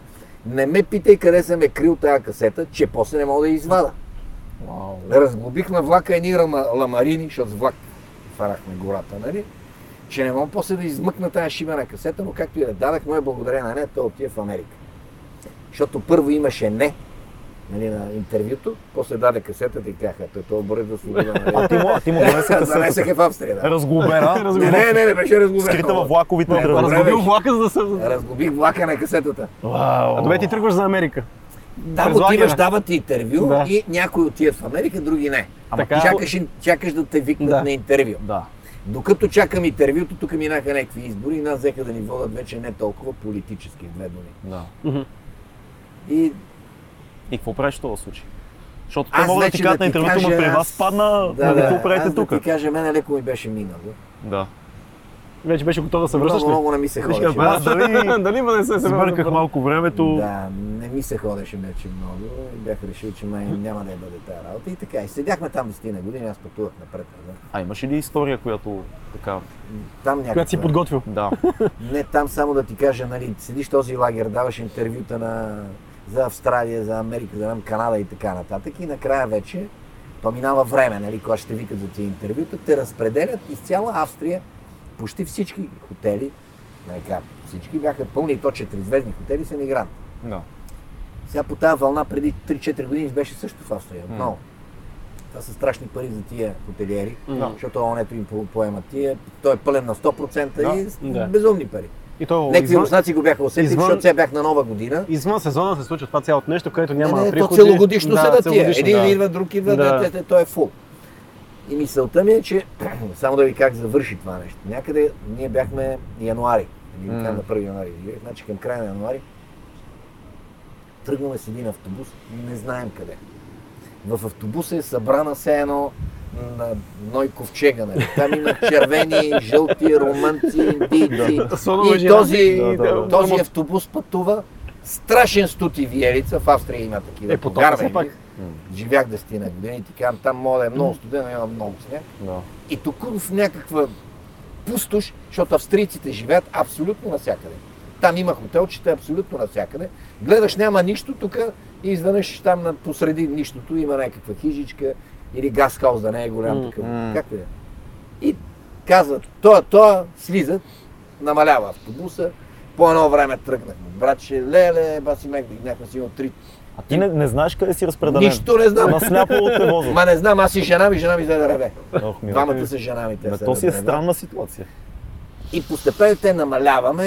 Не ме питай къде съм е крил тази касета, че после не мога да я извада. Вау. Разглобих на влака едни рама, ламарини, защото с влак фарахме гората, нали? Че не мога после да измъкна тази шибана касета, но както и да дадах, му е благодарение на нея, той отива в Америка. Защото първо имаше не, нали, на интервюто, после даде касетата и казаха, той това борец за свобода. А Нали? ти му, а ти му донесе Занесех касетата. е в Австрия, да. Разглобена, Не, не, не, не беше разглобена. скрита във влаковите Не, беше. влака, за да се... Разглобих влака на касетата. Вау. А добре, ти тръгваш за Америка. Да, отиваш, дават ти интервю Да. и някои отиват в Америка, други не. Ама Така. Чакаш, чакаш да те викнат Да. на интервю. Да. Докато чакам интервюто, тук минаха някакви избори и нас взеха да ни водят вече не толкова политически, в две думи. Да. И И какво правиш в този случай? Защото те могат да ти кажат на интервюто, но при вас падна, да, нали, да, какво правите тук? да ти кажа, мене леко ми беше минало. Да. Вече беше готов да се връщаш Много, ли? много не ми се Виж, ходеше. бе, Аз дали Дали има да се сбърках малко времето. Да, не ми се ходеше вече много и бях решил, че май няма да я бъде тази работа. И така, и седяхме там 10 на години, аз пътувах напред. назад. А имаш ли история, която така... Там някаква... Която си подготвил. Да. Не там само да ти кажа, нали, седиш този лагер, даваш интервюта на, за Австралия, за Америка, за Канада и така нататък. И накрая вече, то минава време, нали, когато ще викат за тия интервюта, те разпределят из цяла Австрия, почти всички хотели, нали, как, всички бяха пълни, и то четиризвездни хотели са мигранти. да. Сега по тази вълна преди 3-4 години беше също в Австрия. Отново. Това са страшни пари за тия хотелиери, Да. защото онето им по- поема тия. Той е пълен на 100% и с- Да. безумни пари. И то Някакви извън, руснаци го бяха усетили, извън- защото сега бях на нова година. извън сезона се случва това цялото нещо, където няма не, не, приходи. то целогодишно да, са да тия. Един да. идва, друг идва, Да. да. те, той е фул. И мисълта ми е, че само да ви как завърши това нещо. Някъде ние бяхме януари. Бяхме на 1 януари. Значи към края на януари тръгваме с един автобус, не знаем къде. В автобуса е събрана все едно на Ной ковчега, нали? Там има червени, жълти, румънци, индийци. И този, Да, да, да. този автобус пътува страшен студ и виелица. В Австрия има такива. Е, все пак. Живях 10 на години и казвам, там може да е много студено, има много сняг. Да. И тук в някаква пустош, защото австрийците живеят абсолютно навсякъде. Там има хотелчета абсолютно навсякъде. Гледаш, няма нищо тук и изведнъж там посреди нищото има някаква хижичка или газхаус да не е голям такъв. м. Както да е. И казват, това, това, слизат, намалява автобуса, по едно време тръгнахме. Братче, леле, баси мек, някаква си от три. А ти не, не знаеш къде си разпределен. Нищо не знам. Насляпало те возят. Ма не знам, аз и жена ми, жена ми взе да реве. Двамата са жена ми. те то си е да странна ситуация. И постепенно те намаляваме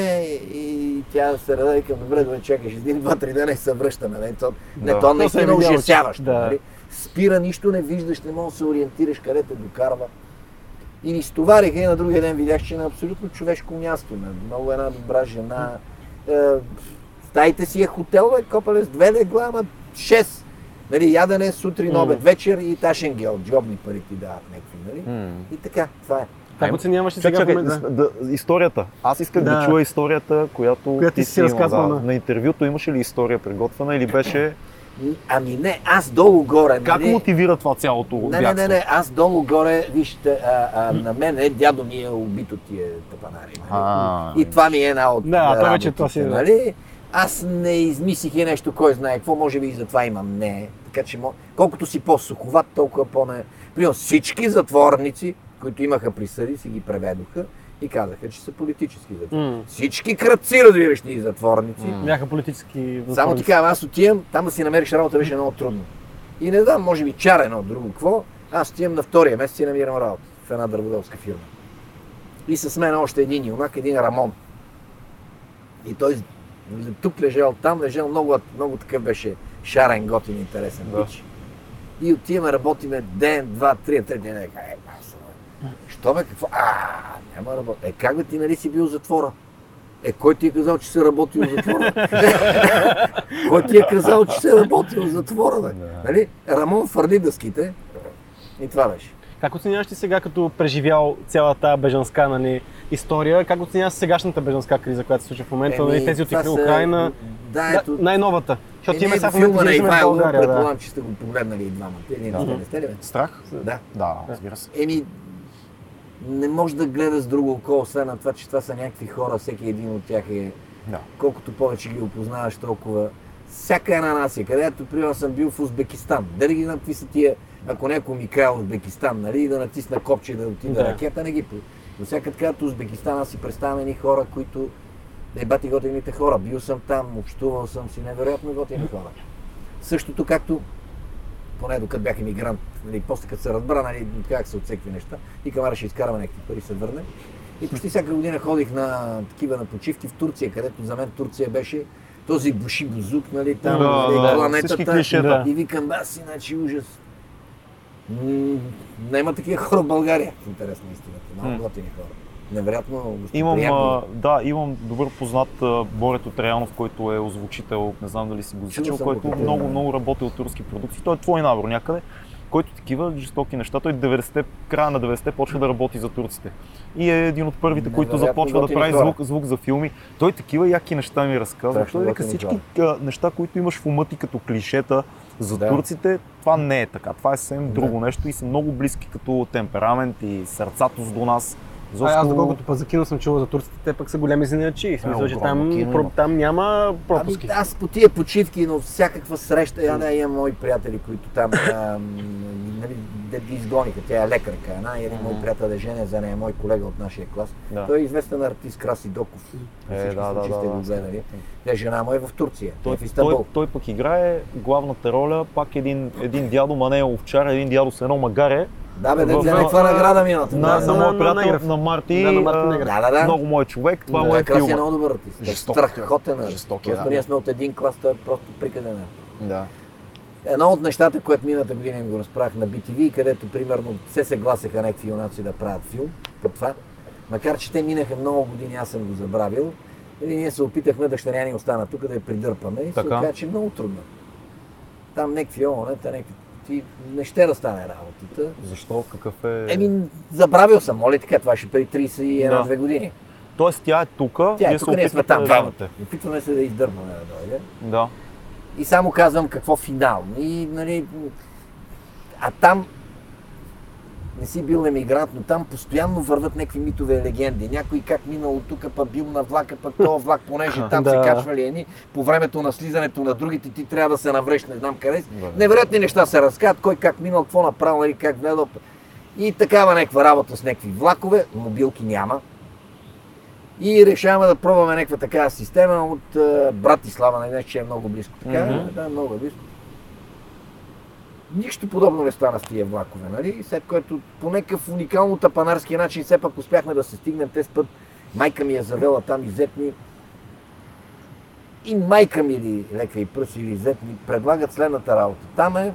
и тя се раде и към добре, добре, чакаш един, два, три дена и се връщаме. Не, то, не, Да. то То е наистина че- ужасяващо. да. Нали? Спира, нищо не виждаш, не можеш да се ориентираш къде те докарва. И ни стовариха и на другия ден видях, че е на абсолютно човешко място. На много една добра жена. Е, стаите си е хотел, бе, копале с две легла, ама 6. Нали, ядене сутрин, обед, вечер и ташенгел, джобни пари ти дават някакви, нали? И така, това е. Как оценяваш сега чакай, момента? да, историята. Аз исках да, Да. чуя историята, която, Която ти си имал, разказвал да. на интервюто. Имаше ли история приготвена или беше... Ами не, аз долу-горе, Как нали? мотивира това цялото Не, не, бягство? не, не, аз долу-горе, вижте, а, а, на мен е, дядо ми е убит от тия тапанари. Нали? А, и това ми е една от Да, това вече работите, това си е, нали? Аз не измислих и нещо, кой знае какво, може би и затова имам не. Така че, колкото си по-суховат, толкова по-не... Примерно всички затворници, които имаха присъди, си ги преведоха и казаха, че са политически затворници. М. Всички кръци, разбираш ли, затворници. Бяха политически Само ти затворници. казвам, аз отивам, там да си намериш работа беше много трудно. И не знам, може би чар едно друго какво. Аз отивам на втория месец и намирам работа в една дърводелска фирма. И с мен още един юнак, един Рамон. И той тук лежал, там лежал, много, много такъв беше шарен, готин, интересен Да. И отиваме, работиме ден, два, три, трети ден. Е, басо, бе. Какво? А, няма работа. Е, как бе ти нали си бил в затвора? Е, кой ти е казал, че си работил в затвора? кой ти е казал, че си работил в затвора, бе? Да. Нали? Рамон фърли дъските. И това беше. Как оценяваш ти сега, като преживял цялата бежанска нали, история, как оценяваш сегашната бежанска криза, която се случва в момента, Еми, нали, тези от Украина, Да, да, ето. най-новата, защото Е, имаме не, сега в момента на Ивайло. Да. предполагам, че сте го погледнали и двамата. Или не Да. не сте ли? бе? Страх? Да. Да, разбира се. Еми, не може да гледа с друго око, освен на това, че това са някакви хора, всеки един от тях е, Да. колкото повече ги опознаваш, толкова. Всяка една нация, където, примерно, съм бил в Узбекистан, дали ги знам какви са тия, ако някой ми каже Узбекистан, нали, да натисна копче да отида Да. ракета, не ги Но всяка така Узбекистан, аз си представям едни хора, които не бати готините хора. Бил съм там, общувал съм си, невероятно готини хора. Същото както поне докато бях емигрант, нали, после като се разбра нали, как се отсекви неща, и камара ще изкараме някакви пари, се върне. И почти всяка година ходих на такива на почивки в Турция, където за мен Турция беше този буши бузук, нали, там, Да, нали, да, планетата. клишета. И викам, бас, иначе ужас. М, Няма такива хора в България, в интерес на истината. Много готини хора. Невероятно Имам, а, да, имам добър познат Борето Траянов, който е озвучител, не знам дали си го го който като- много, много работи от турски продукции. Той е твой набор някъде, който такива жестоки неща. Той 90-те, края на 90-те почва да работи за турците. И е един от първите, които Невероятно започва да прави звук, звук за филми. Той такива яки неща ми разказва. Той вика всички неща, които имаш в ума ти като клишета за Да. турците, това не е така. Това е съвсем друго нещо и са много близки като темперамент и сърцато до нас. А, Изобщо- аз доколкото пък за кино съм чувал за турците, те пък са големи. В смисъл, че там, про- там няма Ами, пропуски. аз по тия почивки, но всякаква среща, я да имам мои приятели, които там а, м, нали, да ги изгониха. Тя е лекарка, една и един мой приятел е женен, за нея е мой колега от нашия клас. Да. Той е известен артист Краси Доков. Е, Всички да, да, случаи да, сте да. го гледали. Тя жена му е в Турция, той, Той, е в Истанбул. той, той пък играе главната роля, пак един, един дядо, ма не е овчар, един дядо с едно магаре. Да, бе, да в- взе в- някаква награда миналата. На, да, на, да, моя на приятел, на Марти. Да, на Марти. Да, да, да. Много мой човек, това Да, му е е филма. много добър артист. Жесток, Страхотен. артист. Жесток е, да. ние сме от един клас, той е просто прикаден. Да. Едно от нещата, което миналата година им го разправях на BTV, където примерно се съгласиха някакви юнаци да правят филм по това, макар че те минаха много години, аз съм го забравил, и ние се опитахме дъщеря ни остана тук да я придърпаме и се Така. оказа, че е много трудно. Там някакви ООН-та, някакви... Ти не ще да стане работата. Защо? Какъв е... Еми, забравил съм, моля така, това ще преди 31-2 Да. години. Тоест тя е тук, Тя е тук, ние сме там да двамата. Опитваме се да издърпаме да дойде. Да. И само казвам какво финал. И, нали, а там не си бил емигрант, но там постоянно върват някакви митове и легенди. Някой как минало тук, па бил на влака, пък този влак, понеже там Да. се качвали едни, по времето на слизането на другите ти трябва да се навреш, не знам къде си. Да. Невероятни неща се разказват, кой как минал, какво направил, нали, как гледал. И такава някаква работа с някакви влакове, мобилки няма. И решаваме да пробваме някаква такава система от uh, Братислава, не знам, че е много близко. Така, Мгм. да, много е близко. Нищо подобно не стана с тия влакове, нали? След което по някакъв уникално тапанарски начин все пак успяхме да се стигнем. Те с път майка ми е завела там и зет ми. И майка ми или лека и пръс или зет ми предлагат следната работа. Там е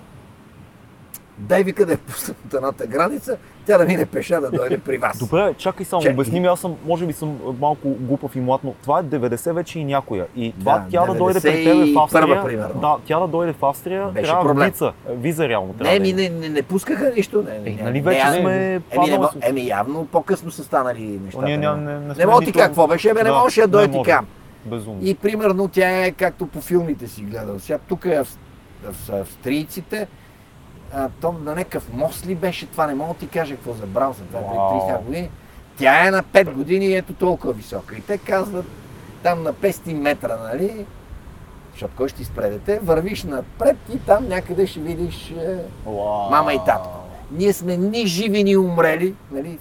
дай вика да я пуснат граница, тя да мине пеша да дойде при вас. Добре, чакай само, Че- обясни ми, аз съм, може би съм малко глупав и млад, но това е 90 вече и някоя. И това Да, тя да дойде при тебе в 91-а Австрия, примерно. да, тя да дойде в Австрия, Беше трябва проблем. виза, виза реално трябва Не, ми не, не, не пускаха нищо. Не, не, Е, не, нали не, вече а- сме Еми, не, еми, явно по-късно са станали нещата. Ние няма- не, не, не мога ти какво беше, бе, не можеше да дойде ти. Безумно. И примерно тя е както по филмите си гледал. Сега тук е австрийците, а, то на някакъв мост ли беше това, не мога да ти кажа какво забрал Вау. 30 години. Тя е на 5 години и ето толкова висока. И те казват там на 500 метра, нали? Защото кой ще спре дете? Вървиш напред и там някъде ще видиш е, мама и татко. Ние сме ни живи, ни умрели. Нали?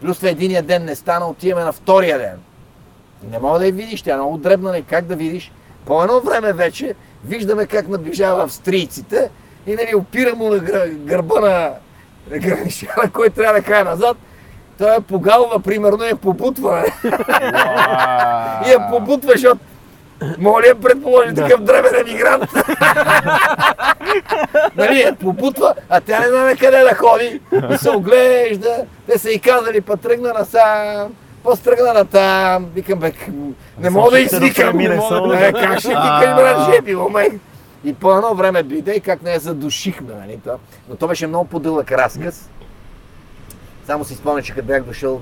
Плюс това единия ден не стана, отиваме на втория ден. Не мога да я видиш, тя е много дребна, не как да видиш. По едно време вече виждаме как наближава австрийците и нали, опира му на гър- гърба на, граничара, който трябва да кае назад. Той я погалва, примерно, и я побутва. и я побутва, защото Мога ли я предположи такъв древен емигрант? нали, я побутва, а тя не знае къде да ходи и се оглежда. Те са и казали, па тръгна насам, после тръгна на там. Викам, бе, не мога да извикам. Не мога да... Е, как ще викаш, брат, жеби, момент. И по едно време дойде и как не я задушихме, нали. Но то беше много по-дълъг разказ. Само си спомня, че като бях дошъл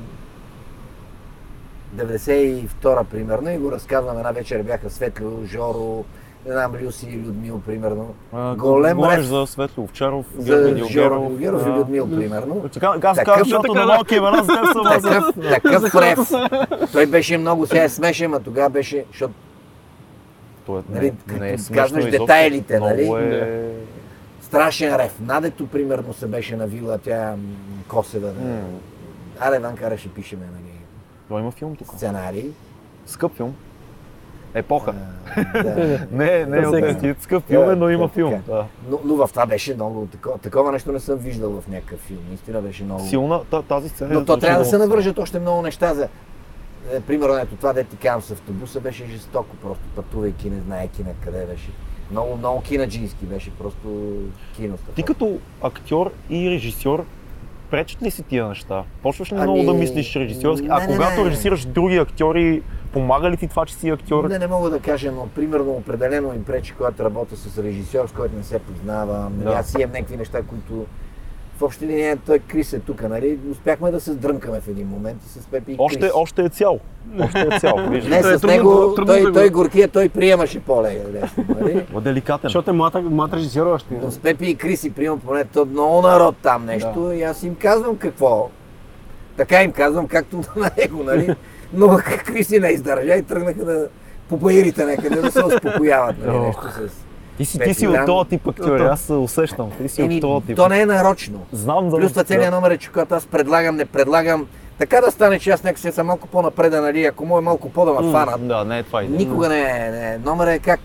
92-а примерно и го разказвам една вечер бяха Светло, Жоро, не знам, Люси и Людмил примерно. А, Голем говориш за Светло Овчаров, За Жоро. Дилгеров и Людмил примерно. Така, аз казвам, защото на малки имена за теб съм. Такъв, такъв рев. Той беше много, сега е смешен, а тогава беше, защото Той е- Нали, не- не е смешно детайлите, нали? е... страшен рев. Надето примерно се беше навила тя Косева. М. Аре, Ван Караше пишеме нали, Той има филм тук. сценарий. Скъп филм. Епоха. А, да. Не, не е от скъп филм, е, но има Така. филм. Да. Но, но в това беше много такова. Такова нещо не съм виждал в някакъв филм. Наистина беше много. Силна та- тази сцена. Но е то трябва да се навържат още много неща за... Е, примерно, ето това, де ти казвам с автобуса, беше жестоко, просто пътувайки, не знаеки на къде беше. Много, много кинаджийски беше, просто кино. Ти като актьор и режисьор, пречат ли си тия неща? Почваш ли Ами, много да мислиш режисьорски? А не, не, когато не. режисираш други актьори, помага ли ти това, че си актьор? Не, не мога да кажа, но примерно определено им пречи, когато работя с режисьор, с който не се познавам. Да. Аз имам някакви неща, които в общи линии той Крис е тук, нали? Успяхме да се сдръмкаме в един момент и с Пепи и Още, Крис. още е цял. Още е цял. Не, е с трудно него, да- трудно той, да той горкия, той приемаше по-лесно, нали? Ма деликатен. Защото е млад, млад режисьор още. Но с Пепи и Криси приемам поне то много народ там нещо и аз им казвам какво. Така им казвам, както на него, нали? Но Криси не издържа и тръгнаха да по баирите някъде да се успокояват, нали? Нещо с... Ти си, ти си от този тип актьори, аз се усещам. Ти си Еми, от този тип. то не е нарочно. Знам да. Плюс това целият номер е, че когато аз предлагам, не предлагам, така да стане, че аз някакси съм малко по-напреда, нали? Ако му е малко по-да ме фанат, Да, не е това идея. Никога не е. Не. е. Номер е как,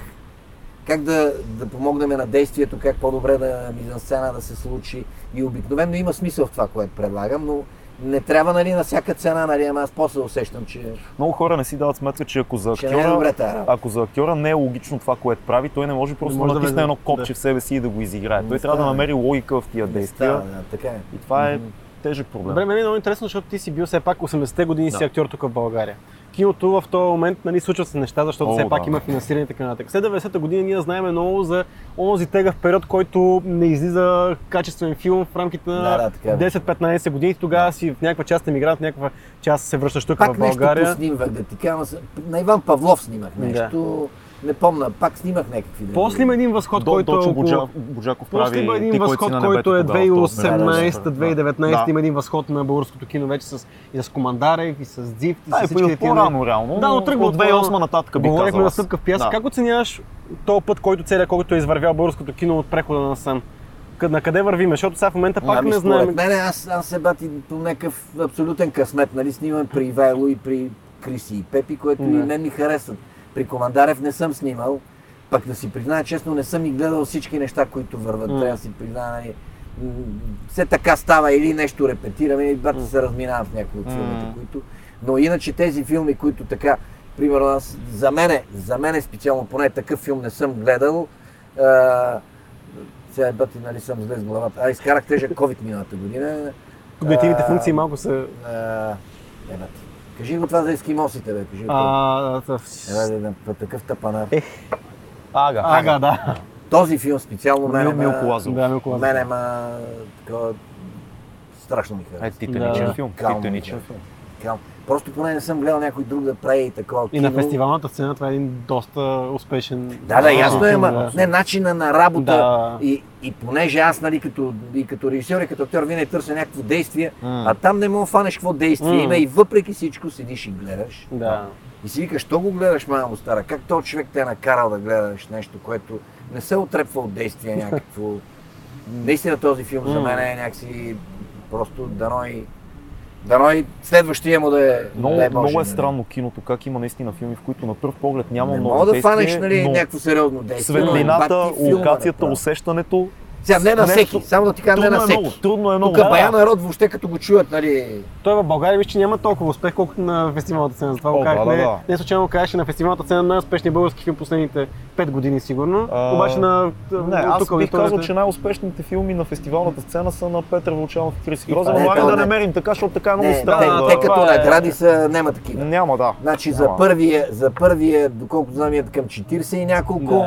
как да, да помогнем на действието, как по-добре да мизансцена да се случи. И обикновено има смисъл в това, което предлагам, но не трябва нали, на всяка цена, нали, ама аз после усещам, че, Много хора не си дават сметка, че ако за не е добре актьора, тази работа. ако за актьора не е логично това, което прави, той не може просто може да да натисне влезе. едно копче Да. в себе си и да го изиграе. Не Той трябва да става. намери логика в тия Не действия. става, да, така е. И това е тежък проблем. Добре, мен е много интересно, защото ти си бил все пак 80-те години си Да. актьор тук в България. Киното в този момент нали, случват се неща, защото О, все пак да. има финансиране и така нататък. След 90-та година ние знаем много за онзи тегъв период, който не излиза качествен филм в рамките на Да, да, така е. 10-15 години. Тогава си в някаква част емигрант, в някаква част се връщаш тук Пак в нещо България. поснимвах, да ти кажа. На Иван Павлов снимах Да. Не помна, пак снимах някакви. други. После има един възход, До, който е Дочо около... Буджа- Буджаков После прави има един Ти, възход, който е небето тогава, това е 2018-2019. Да. Има един възход на българското кино вече с, и с Командарев, и с Дзив, и Да, с и всички по-рано реално. Да, но тръгва от от по-рано. 2008 нататък би Говорихме на стъпка в пясък. Да. Как оценяваш този път, който целият, който е извървял българското кино от прехода на сам? Къд- На къде вървиме? Защото сега в момента пак ами, не знаем. Според мен аз, аз се бати по някакъв абсолютен късмет. Нали, снимам при Ивайло и при Криси и Пепи, което и Да. мен ми харесват. При Командарев не съм снимал. Пък да си призная честно, не съм и гледал всички неща, които върват. М. Трябва да си призная, нали, все така става или нещо репетираме, или двата се разминавам в някои от филмите, М. които... Но иначе тези филми, които така, примерно аз, за мене, за мене специално поне такъв филм не съм гледал. А, Сега е бъти, нали съм зле с главата. А, изкарах тежък COVID миналата година. Когнитивните функции малко са... А, е, бати. Кажи го това за ескимосите, бе. Кажи го. А, това. Е, бе, бе, такъв тъпанар. Ага. Ага, да. Този филм специално мене, Милко ма- Лазаров. Да, Милко Лазаров. мене ма такова страшно ми Е, харесва. титаничен Да. филм. Титаничен филм. Просто поне не съм гледал някой друг да прави такова И на фестивалната сцена това е един доста успешен Да, да, ясно е, ма не начина на работа. Да. И, и понеже аз, нали, като, и като режисьор и като актьор винаги търся някакво действие, М. а там не мога фанеш какво действие М. има и въпреки всичко седиш и гледаш. Да. И си викаш, що го гледаш, мамо стара? Как този човек те е накарал да гледаш нещо, което не се отрепва от действие някакво. Наистина този филм за мен е някакси просто дано и, дано и следващия му да е Много, дай много Боже, е странно киното, как има наистина филми, в които на пръв поглед няма Не много мога да фанеш нали, някакво сериозно действие. е светлината, локацията, усещането. Сега не на нещо- всеки, само да ти кажа, не на е всеки. много, трудно е много. Тук Да, бая да. народ въобще като го чуят, нали, Той в България виж, че няма толкова успех, колкото на фестивалната сцена. Затова го казах. да, не, да. не случайно казах, че на фестивалната сцена най-успешният български филм последните 5 години сигурно. А, Обаче на Не, аз тук бих казал, че най-успешните филми на фестивалната сцена са на Петър Вълчанов и Крис И Грозев, това но е айде да това, не не. мерим така, защото така е много странно. те, да- те като е- награди са, няма такива. Няма, да. Значи за първия, за първия, доколкото знам, имат към 40 и няколко.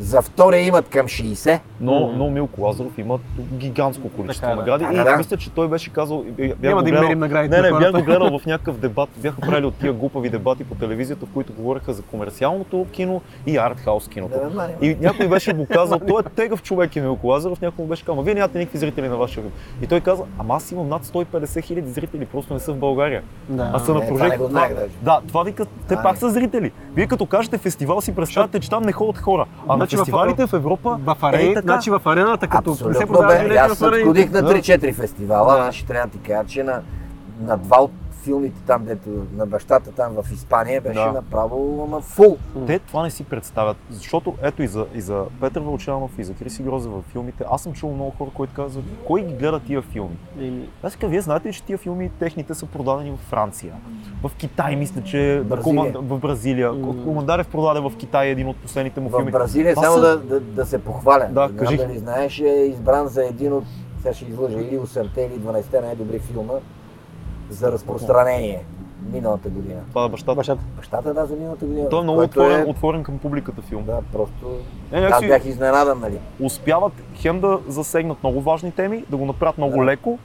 За втория имат към 60. Но, но Милко Лазаров има гигантско количество Така е, да. награди Да, и да, мисля, че той беше казал, бях Няма го да им гледал- мерим наградите Не, не, бях го гледал в някакъв дебат, бяха правили от тия глупави дебати по телевизията, в които говореха за комерциалното кино и артхаус киното. Да, да, И някой беше му казал, той е тегъв човек и Милко Лазаров, някой му беше казал, «Ма вие нямате никакви зрители на вашия филм. И той каза, ама аз имам над 150 хиляди зрители, просто не са в България. Да. А са на това прожект. не го знаех даже. Да, това вика, те А, пак са зрители. Вие като кажете фестивал си представяте, че там не ходят хора. А на Значи фестивалите в Европа В, арени, е така. значи в арената, като не се Абсолютно продават бе. билети Аз се отходих на Да. 3-4 фестивала. Да. Значи трябва да ти кажа, че на, на два от филмите там, дето на бащата там в Испания беше Да. направо ама фул. Те това не си представят, защото ето и за, и за Петър Вълчанов и за Криси Грозев във филмите, аз съм чул много хора, които казват, кой ги гледа тия филми? Еми, Аз казвам, вие знаете ли, че тия филми техните са продадени в Франция, в Китай, мисля, че Бразилия. Коман- в Бразилия. М. Командарев продаде в Китай един от последните му В филми. Бразилия, Това само са- да, да, да се похваля. Да, знам кажи. Дали знаеш, е избран за един от, сега ще излъжа, или 8-те, или 12-те най-добри филма за разпространение миналата година. Това е бащата. бащата. Бащата да, за миналата година. Той е много което отворен, е- отворен към публиката филм. Да, просто... Е, Аз някакси бях изненадан, нали? успяват хем да засегнат много важни теми, да го направят много Да. леко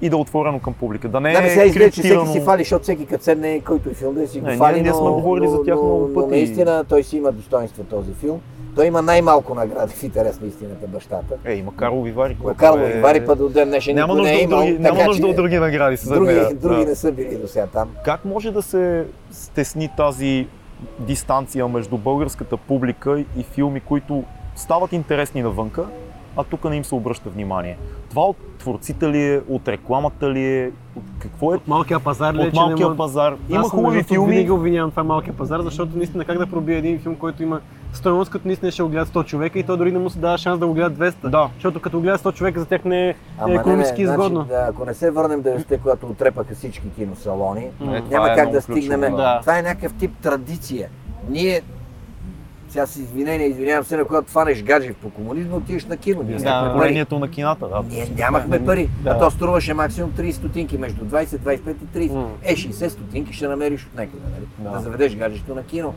и да е отворено към публика. Да не Да, не е сега изглежда, че всеки си фали, защото всеки като седне, който е филм да си го Не, фали, ние- ние но, сме говорили за тях но, много но, пъти. Но наистина той си има достоинство този филм. Той има най-малко награди в интерес на истината бащата. Е, има Карло Вивари. което Карло е- и Вари път до ден днешен Няма никой нужда, не е имал, други, няма така нужда че от други награди. след други, Да. не са били до сега там. Как може да се стесни тази дистанция между българската публика и филми, които стават интересни навънка, а тук не им се обръща внимание? Това от творците ли е, от рекламата ли е, от какво е? От малкия пазар ли е, От малкия нема- пазар. Има хубави другото, Винаги филми. обвинявам това малкия пазар, защото наистина как да пробие един филм, който има стоеност, като наистина ще го гледат 100 човека и то дори не му се дава шанс да го гледат 200. Да. Защото като го гледат 100 човека, за тях не е Ама не, економически не, изгодно. Значи, да, ако не се върнем 90-те, когато отрепаха всички киносалони, това няма е как да стигнем. да. Това е някакъв тип традиция. Ние, сега с извинение, извинявам се, на когато фанеш гаджев по комунизма, отиваш на кино. Ние Да, нямахме пари. поколението на кината. Да. Ние нямахме пари, Да. а то струваше максимум 30 стотинки, между 20, 25 и 30. М. Е, 60 стотинки ще намериш от някъде, нали? Да. Да. заведеш гаджето на кино.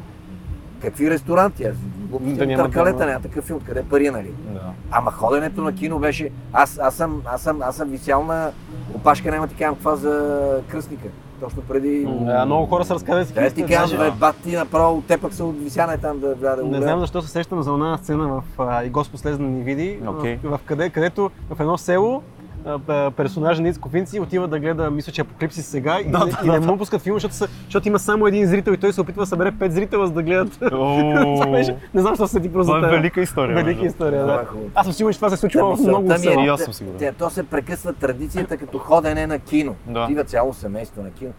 Какви ресторанти? Аз Да няма търкалета, да- няма такъв филм, къде пари, нали? Да. Ама ходенето на кино беше... Аз, аз, съм, аз, съм, аз съм висял на опашка, няма ти казвам това за кръстника. Точно преди... Да, много хора са разказали Да, ти казвам, бе, бат ти направо, те пък са от висяне там да, да, да Не знам защо се сещам за една сцена в а, И Господ слезе да ни види, Окей. в, в къде, където в едно село персонажа на Ицко Финци отива да гледа, мисля, че Апокалипсис сега и, Да, не- да, и не да. му пускат филм, защото, са, защото има само един зрител и той се опитва да събере пет зрителя, за да гледат. Не знам защо се ти просто Това е велика история. Велика между- история, да. е. Аз съм сигурен, че това се случва Да, в много е, села. И аз съм сигурен. Тя, то се прекъсва традицията като ходене на кино. Да. Отива цяло семейство на кино.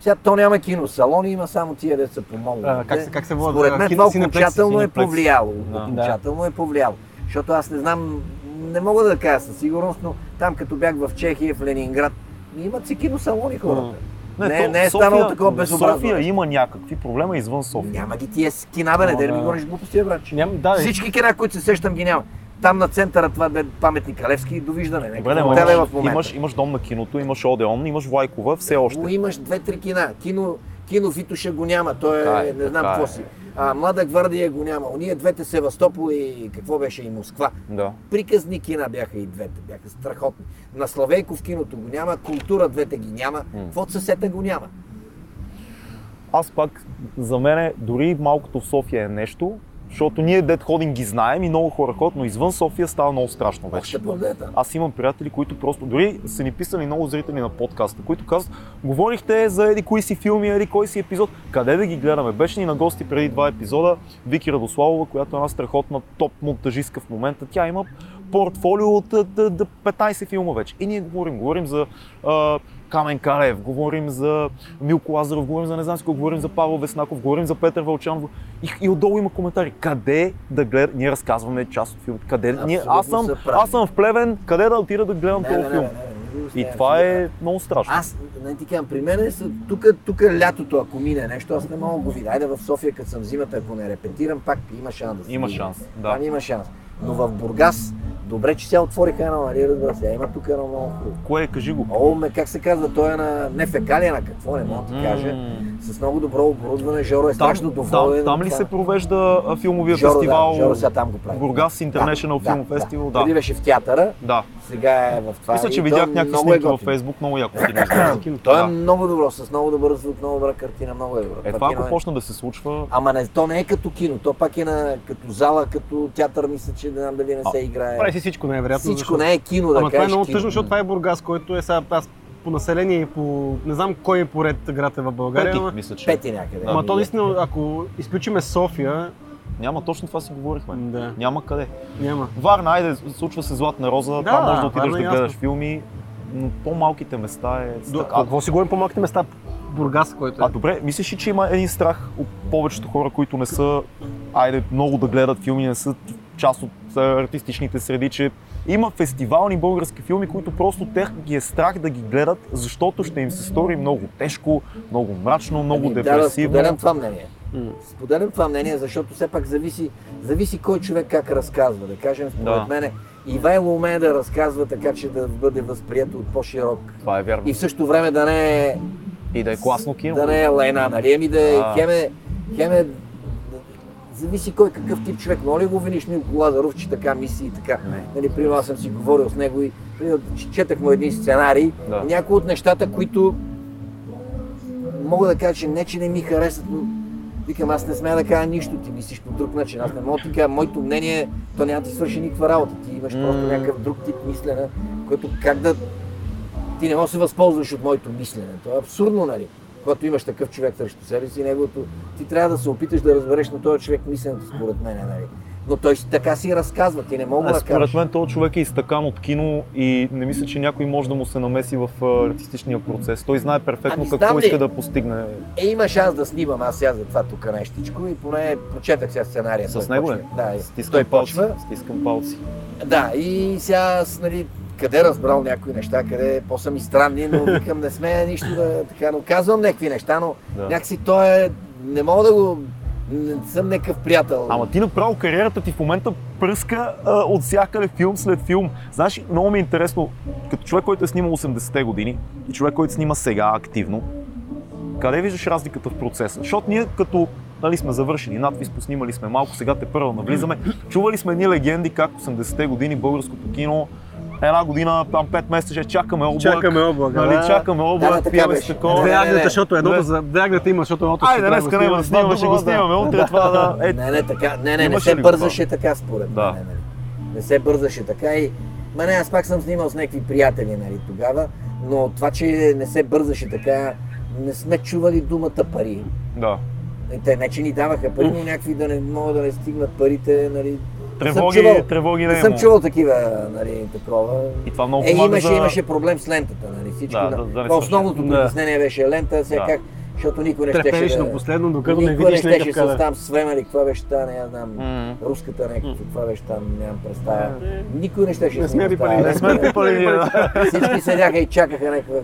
Сега то няма кино, салони има само тия деца помогнат. Как се- как се водят? Според мен това окончателно е повлияло. Да. Окончателно е повлияло. Защото аз не знам, не мога да кажа със сигурност, но там като бях в Чехия, в Ленинград, имат си киносалони хората. Не, то не е станало такова безобразно. София има някакви проблема извън София. Няма ги тия кина, бе, не, да не ми говориш глупости, бе, братче. Ням, да, Всички кина, които се сещам, ги няма. Там на центъра това бе паметник Левски и довиждане. Нека Добре, не, хотел е в имаш, момента. имаш, имаш дом на киното, имаш Одеон, имаш Влайкова, все още. Но имаш две-три кина. Кино, кино Витуша го няма, той е, Така е, не знам така какво е. си. А, Млада гвардия го няма. Ония двете Севастопол и какво беше и Москва. Да. Приказни кина бяха и двете, бяха страхотни. На Славейков киното го няма, култура двете ги няма, в от съсета го няма. Аз пак, за мен, дори малкото в София е нещо, защото ние дет ходим ги знаем и много хора ходят, но извън София става много страшно вече. Аз имам приятели, които просто, дори са ни писали много зрители на подкаста, които казват, говорихте за еди кои си филми, еди кой си епизод, къде да ги гледаме? Беше ни на гости преди два епизода Вики Радославова, която е една страхотна топ монтажистка в момента. Тя има портфолио от а, да, да, 15 филма вече. И ние говорим, говорим за а, Камен Карев, говорим за Милко Лазаров, говорим за не знам си говорим за Павел Веснаков, говорим за Петър Вълчанов. И, и отдолу има коментари. Къде да гледам? Ние разказваме част от филмите. Къде? Ние, аз, съм, аз съм в Плевен, къде да отида да гледам Не, този не, филм? не, не, не, не, И това е много страшно. Аз, не ти казвам, при мен е, тук, тук лятото, ако мине нещо, аз не мога го видя. Айде в София, като съм зимата, ако не репетирам, пак има шанс да Има шанс, да. Там има шанс. Но в Бургас, добре, че сега отвориха едно, нали, разбира се, има тук едно много хубаво. Кое е, кажи го? О, ме, как се казва, той е на не фекалия, на какво не мога да ти кажа. С много добро оборудване, Жоро е страшно Там, доволен. там, там ли се провежда филмовия Жоро, фестивал? Да, Жоро сега там го прави. Бургас International Да, Film да, Festival, Да. да. Преди беше в театъра, Да. сега е в това. Мисля, че видях някакви е снимки във готино. Фейсбук, много яко кино изглежда. Той е много добро, с много добър звук, много добра картина, много е добро. Е, това кино ако почна да се случва, Ама не, то не е като кино, то пак е на, като зала, като театър, мисля, че не знам дали не се играе. Прави си всичко невероятно. Всичко не е кино, да Ама това е много тъжно, защото това е Бургас, който е сега аз по население и по... Не знам кой е поред град е в България, пети, ама... мисля, че. Пети някъде. Ама то наистина, ако изключиме София, Няма, точно това си говорихме. да, Няма къде. няма. Варна, айде, случва се Златна роза, Да, там можеш да отидеш Варна да е гледаш ясно. филми, но по-малките места е... До, а, какво си говорим по малките места? Бургас, който е. а добре, мислиш ли, че има един страх от повечето хора, които не са, айде, много да гледат филми, не са част от артистичните среди, че има фестивални български филми, които просто тех ги е страх да ги гледат, защото ще им се стори много тежко, много мрачно, много Ами, Да, да, депресивно. споделям това мнение. Споделям това мнение, защото все пак зависи, зависи кой човек как разказва. Да кажем, според Да. мене, Ивайло умее да разказва така, че да бъде възприето от по-широк. Това е вярно. И в същото време да не е, И да е класно кино. да не е лайна, нали? Ами да е, хем е, хем е зависи кой какъв тип човек. Моля ли го виниш Милко Лазаров, че така мисли и така. Не. Нали, примерно аз съм си говорил с него и примерно, че- четах му един сценарий. Да. Някои от нещата, които мога да кажа, че не, че не ми харесват, но викам, аз не смея да кажа нищо, ти мислиш по друг начин. Аз не мога да ти кажа, моето мнение, то няма да ти свърши никаква работа. Ти имаш просто някакъв друг тип мислене, който как да... Ти не можеш да се възползваш от моето мислене. То е абсурдно, нали? Когато имаш такъв човек срещу себе си, неговото... ти трябва да се опиташ да разбереш на този човек мисленето, според мен, нали? Но той така си разказва, ти не мога А, да според кажеш. мен този човек е изтъкан от кино и не мисля, че някой може да му се намеси в артистичния процес. Той знае перфектно Ами, какво ли? иска да постигне. Е, има шанс да снимам аз сега за това тук нещичко и поне прочетах сега сценария. С него почва. Да, Стискам той палци. почва. Стискам палци. Да, и сега аз, нали, къде разбрал някои неща, къде по-са ми странни, но викам, не сме нищо да така, но казвам някакви неща, но Да. някакси той е, не мога да го, не съм някакъв приятел. Ама ти направо кариерата ти в момента пръска а, от всякъде филм след филм. Знаеш, много ми е интересно, като човек, който е снимал 80-те години и човек, който снима сега активно, къде виждаш разликата в процеса? Защото ние като нали, сме завършили надвис, поснимали сме малко, сега те първо навлизаме. Чували сме едни легенди, как 80-те години българското кино, една година, там 5 месеца, ще чакаме облак. Чакаме облак, Нали, да. чакаме облак, Да, пиеме с такова. Не, Две не, агнета, не. защото едното за... Две агнета има, защото едното Айде, днес няма да снимаме, ще го снимаме, утре това да... Е, Не, не, така, не, не, не се бързаше така според Да. мен. Нали. Не се бързаше така и... Ма не, аз пак съм снимал с някакви приятели нали, тогава, но това, че не се бързаше така, не сме чували думата пари. да. Те не, че ни даваха пари, но някакви да не могат да не стигнат парите, нали. Тревоги, чувал- тревоги не, Не съм чувал такива, нали, такова. И това много Е, имаше, за... имаше проблем с лентата, нали, всичко. Да, Да, да- да основното Да. притеснение беше лента, сега Да. как, защото никой не щеше Трепериш да... на последно, докато не Никой не видиш щеше с там свема ли, каква беше та, не я знам. М. Руската някаква, каква беше там, нямам представа. Никой не щеше Не сме пипали, не сме пипали. Всички седяха и чакаха някаква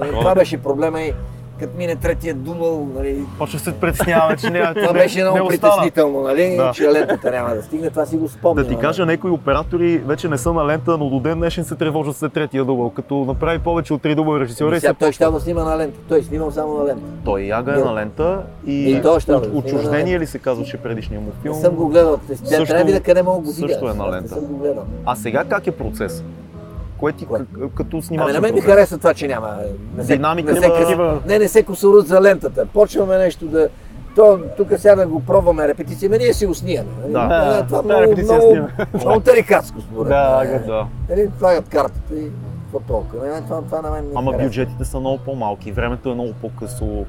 Това беше проблема и като мине третия дубъл, нали, Почва се притесняваме, че не, това беше много не притеснително, нали, Да. че лентата няма да стигне, това си го спомням. Да ти кажа, някои оператори вече не са на лента, но до ден днешен се тревожат след третия дубъл. Като направи повече от три дубъл режисьора и Сега се той ще да снима на лента, той снимал само на лента. Той Яга е на лента и, И той ще от, да отчуждение ли се казваше предишния му Не филм. съм го гледал, Също- трябва да къде мога го видя. също е на лента. Не. А сега как е процес? Кое ти Кое? като снимаш? Ами на мен ми харесва това, че няма. Не се, Динамика не се, има- не, не се косорут за лентата. Почваме нещо да... То, тук сега да го пробваме репетиция, ами ние си го снимаме. нали? Да. това Да, много, репетиция много, снимаме. много тарикатско според Да, мен. Да. Нали, слагат картата и какво толкова. Не, това, това на мен ми Ама харесва. бюджетите са много по-малки, времето е много по-късо.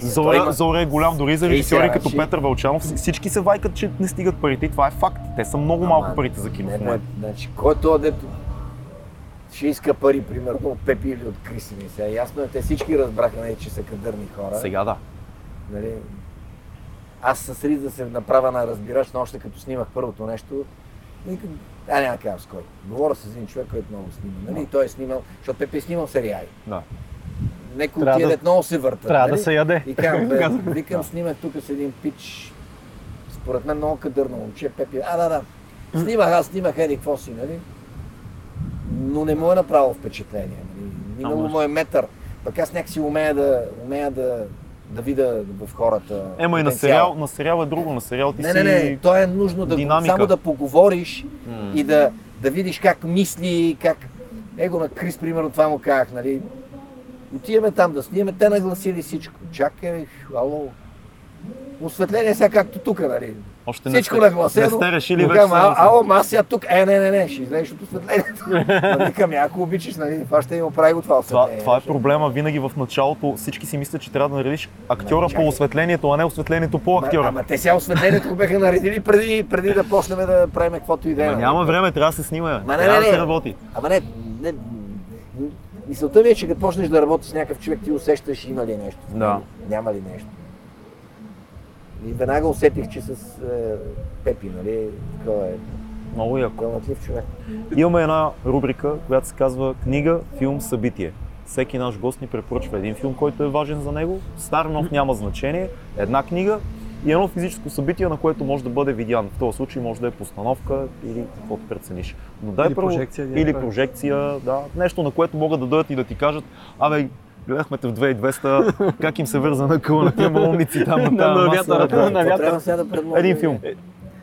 Зора, има- Зора е голям, дори за режисьори като ще- Петър Вълчанов. Всички се вайкат, че не стигат парите и това е факт. Те са много Ама, малко парите за кино Не, не, значи, който дето ще иска пари, примерно, от Пепи или от Криси ми сега. Ясно е, те всички разбраха, нали, че са кадърни хора. Сега да. Нали, аз с риск да се направя на разбираш, но още като снимах първото нещо, а няма кажа с кой. Говоря с един човек, който много снима. Нали? Той е снимал, защото Пепе е снимал сериали. Да. Некои от тия да- много се въртат. Трябва нали? да се яде. И казвам, Казвам. викам, снимах тук с един пич, според мен много кадърно момче, Пепи. А, да, да. Снимах, аз снимах еди какво си, нали? Но не му е направило впечатление. Нали? Минало му е метър. Пък аз някакси умея да, умея да, да видя в хората. Ема и на сериал, на сериал е друго. На сериал ти Не, си... не, не, то е нужно да динамика. само да поговориш М. и да, да видиш как мисли, как... Его на Крис, примерно, това му казах, нали? Отиваме там да снимаме, те нагласили всичко. Чакай, ало. Осветление сега както тук, нали? Още не Всичко сте, нагласено. не сте решили вече. казвам, само а, ало, ма сега тук. Е, не, не, не, ще излезеш от осветлението. Викам, я, ако обичаш, нали? Това ще има прави го това Това, осветление. това е проблема винаги в началото. Всички си мислят, че трябва да наредиш актьора по осветлението, а не осветлението по актьора. ама те сега осветлението го бяха наредили преди, преди да почнем да правим каквото и да е. Нали? няма време, трябва да се снима. бе. Ма не, трябва не, да не. се работи. Ама не, не, мисълта ми е, че като почнеш да работиш с някакъв човек, ти усещаш има ли нещо. Да. Няма ли нещо. И веднага усетих, че с е, Пепи, нали, такова е Много яко. талантлив човек. Имаме една рубрика, която се казва книга, филм, събитие. Всеки наш гост ни препоръчва един филм, който е важен за него. Стар, нов няма значение. Една книга и едно физическо събитие, на което може да бъде видян. В този случай може да е постановка или каквото прецениш. Но дай Или първо, прожекция, или прожекция, да. Нещо, на което могат да дойдат и да ти кажат, абе, гледахме те в 2200, как им се върза на къла на тия малумници там на На- тази на маса. на вятъра. трябва сега да предложим? Един филм.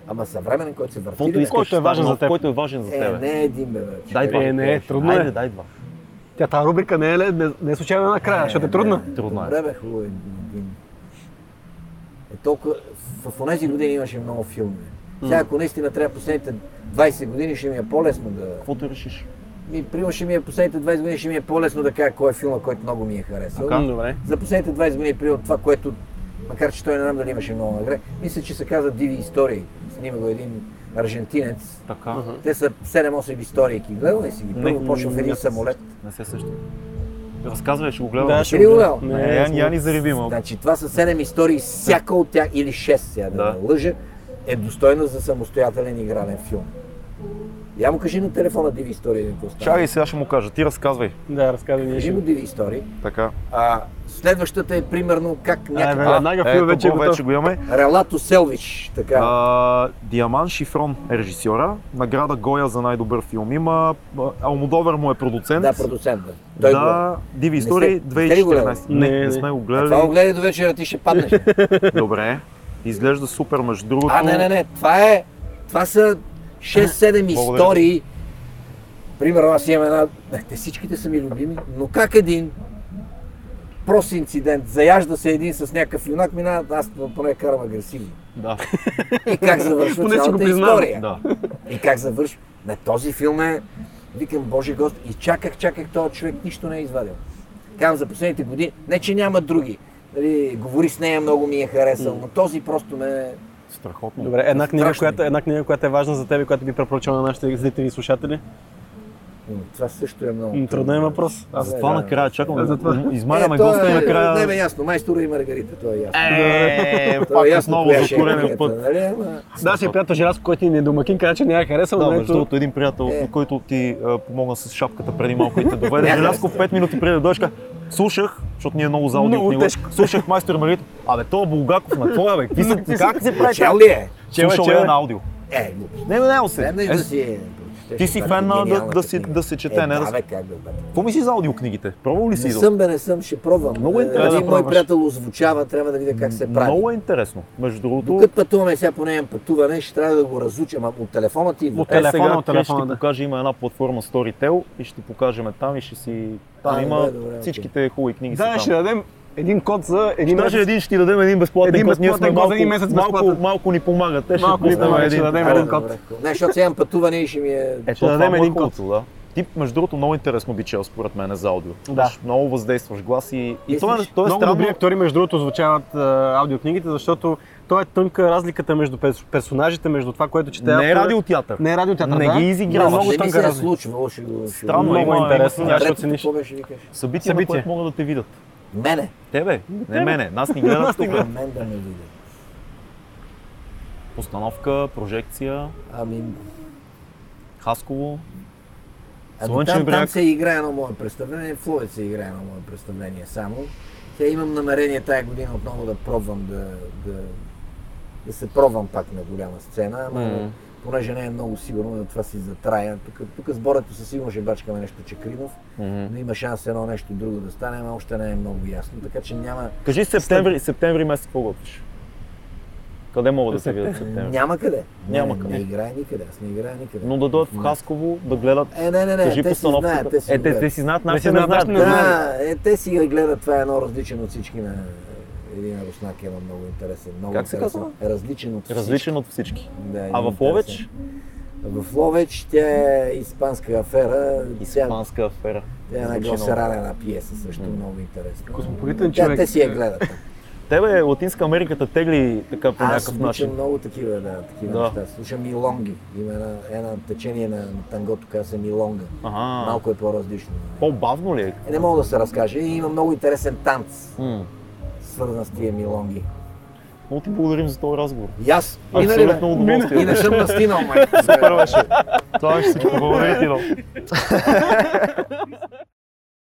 Ама съвременен, който се върти. Искаш, Който е важен за теб. Който е важен за Е, теб. не е един, бе, бе. Дай два. Е, не, трудно Айде, е. дай два. Тя тази рубрика не е, не, не е случайно накрая, защото е трудна. Трудно е. Добре, бе, хубаво е. Е, толкова... В онези години имаше много филми. Сега, ако наистина трябва последните 20 години, ще ми е по-лесно да... Каквото решиш. Ми, примерно ще ми е последните 20 години, ще ми е по-лесно да кажа кой е филма, който много ми е харесал. М, Добре. За последните 20 години, примерно това, което, макар че той не знам дали имаше много награди, мисля, че се казва Диви истории. Снима го един аржентинец. Така. Те са 7-8 истории. Гледал ли си ги? Първо Не, почва в един не. самолет. Не се също. Разказвай, ще го гледам. Да, Ще ли го гледам. гледал? Не, я, я ни зариби малко. Значи това са 7 истории, всяка от тях, или 6 сега да, Да. не лъжа, е достойна за самостоятелен игрален филм. Я му кажи на телефона Диви истории да какво става. Чакай, сега ще му кажа. Ти разказвай. Да, разказвай Кажи му Диви истории. Така. А, следващата е примерно как бе, някаква веднага филм Ето вече е го вече го имаме. Релато Селвич, така. А, Диаман Шифрон е режисьора. Награда Гоя за най-добър филм. Има. а, Алмодовер му е продуцент. да, продуцента. Той го... да, Диви истории сте- сте ли го 2014. гледали? Не, Не, не не. сме го А това го гледали. гледай до вечера, ти ще паднеш. Добре. Изглежда супер, между другото. а, не, не, не, това е... Това са 6-7 Благодаря. истории. Примерно аз имам една... Те всичките са ми любими, но как един прост инцидент, заяжда се един с някакъв юнак, мина, аз поне карам агресивно. Да, И как завършва Поне цялата история. да. И как завършва. На този филм е, викам, Боже Госп, и чаках, чаках, този човек нищо не е извадил. Казвам за последните години, не че няма други. Нали, говори с нея, много ми е харесал, но този просто ме... Страхотно. Добре, една книга, която, една книга, която е важна за теб която би препоръчал на нашите зрители и слушатели. Това също е много. Труден е въпрос. Аз Затова накрая чакам. Затова. Измаряме то госта и е- накрая. Не, бе, ясно, майстора и Маргарита, това е ясно. Е, Това пак е отново за е Маргарита, път. нали, Да, си е приятел Желязко, който ни е домакин, каза, че не я харесал. Да, но между другото, един приятел, Е. който ти помогна с шапката преди малко и те доведе. Желязко 5 минути преди да дойдеш, каза, слушах, защото ние много за аудиокнига. тежко. Слушах майстор и Маргарита. Абе, то Булгаков на твоя, бе. Какви са, как се прави? Чел ли е? Чел е, Слушал чел е е. на аудио. Е, глупост. Не, не, не, се. Седнеш Е, да си... е, прочетеш ти си фен на да- да си- да се чете, е, не да да, бе, как да бе. Какво мислиш за аудиокнигите? Пробвал ли си? Не съм, бе, не съм, ще пробвам. Много Е, интересно Един да мой приятел озвучава, трябва да видя как се прави. Много е интересно. Между другото, Докато пътуваме, сега поне имам пътуване, ще трябва да го разуча, ама от телефона ти. От е, телефона, от телефона, ще ти покаже, има една платформа Storytel и ще ти покажем там и ще си... Там има добре, добре, всичките хубави книги Да, ще дадем един код за един Даже месец. един ще ти дадем един безплатен Един код. Ние сме код малко, за един месец малко, безплатен. малко ни помагат. Те ще Малко ни помагат, ще дадем един код. Не, защото сега имам пътуване и ще ми е... Ето, Ще това дадем е един код. да. Ти, между другото, много интересно би чел, според мен, за аудио. Да. Имаш Много въздействаш глас и, и това е, то е Много странно. добри актьори, между другото, озвучават а, аудиокнигите, защото то е тънка разликата между перс- персонажите, между това, което чете Не е автора. радиотеатър. Не е радиотеатър, Не да. ги изиграва. Но е много не тънка се е разлика. случвало, ще го... ще Странно, го- Много интересно, ще Трето, оцениш. Събитие, на което могат да те видят. Мене. Тебе, не мене, нас ни гледат тук. Мен да ме видя. Постановка, прожекция, Ами, Хасково. ами там, там се играе едно мое представление, в Ловец се играе едно мое представление само. Сега имам намерение тая година отново да пробвам да, да, да се пробвам пак на голяма сцена, но Мгм. Понеже не е много сигурно, да това си затрая. Тук, тук сборето със сигурност ще бачкаме нещо Чекринов, но има шанс едно нещо друго да стане, но още не е много ясно, така че няма, Кажи септември, септември месец какво готвиш? Къде могат да се видят в септември? няма къде. Няма не, къде. Не играе никъде, аз не играя никъде. Но да дойдат в Хасково, да гледат. Е, не, не, не, Кажи те си знаят, те си е, те, те си знаят, Не нашите си не знаят, Да. е, те си гледат, това е едно различен от всички на един руснак, едно много интересен. Много Как се интересен. казва? Различен от всички. Различен от всички. Да, А в Ловеч? В Ловеч тя е испанска афера. Тя, Испанска афера. тя е една гласаралена пиеса, също много интересна. Космополитен Тя, човек. те си я гледат. Тебе Латинска Америка те тегли така по Аз някакъв начин. много такива, да, такива Да. неща. Слушам милонги. Има една, една течение на, на тангото, казва се милонга. Ага. Малко е по-различно. По-бавно ли е? Е, не мога да се разкаже. Има много интересен танц, М. свързан с тия милонги. Много ти благодарим за този разговор. И аз. Абсолютно удоволствие. и не съм настинал, май. Супер беше. Това ще си благодаря ти.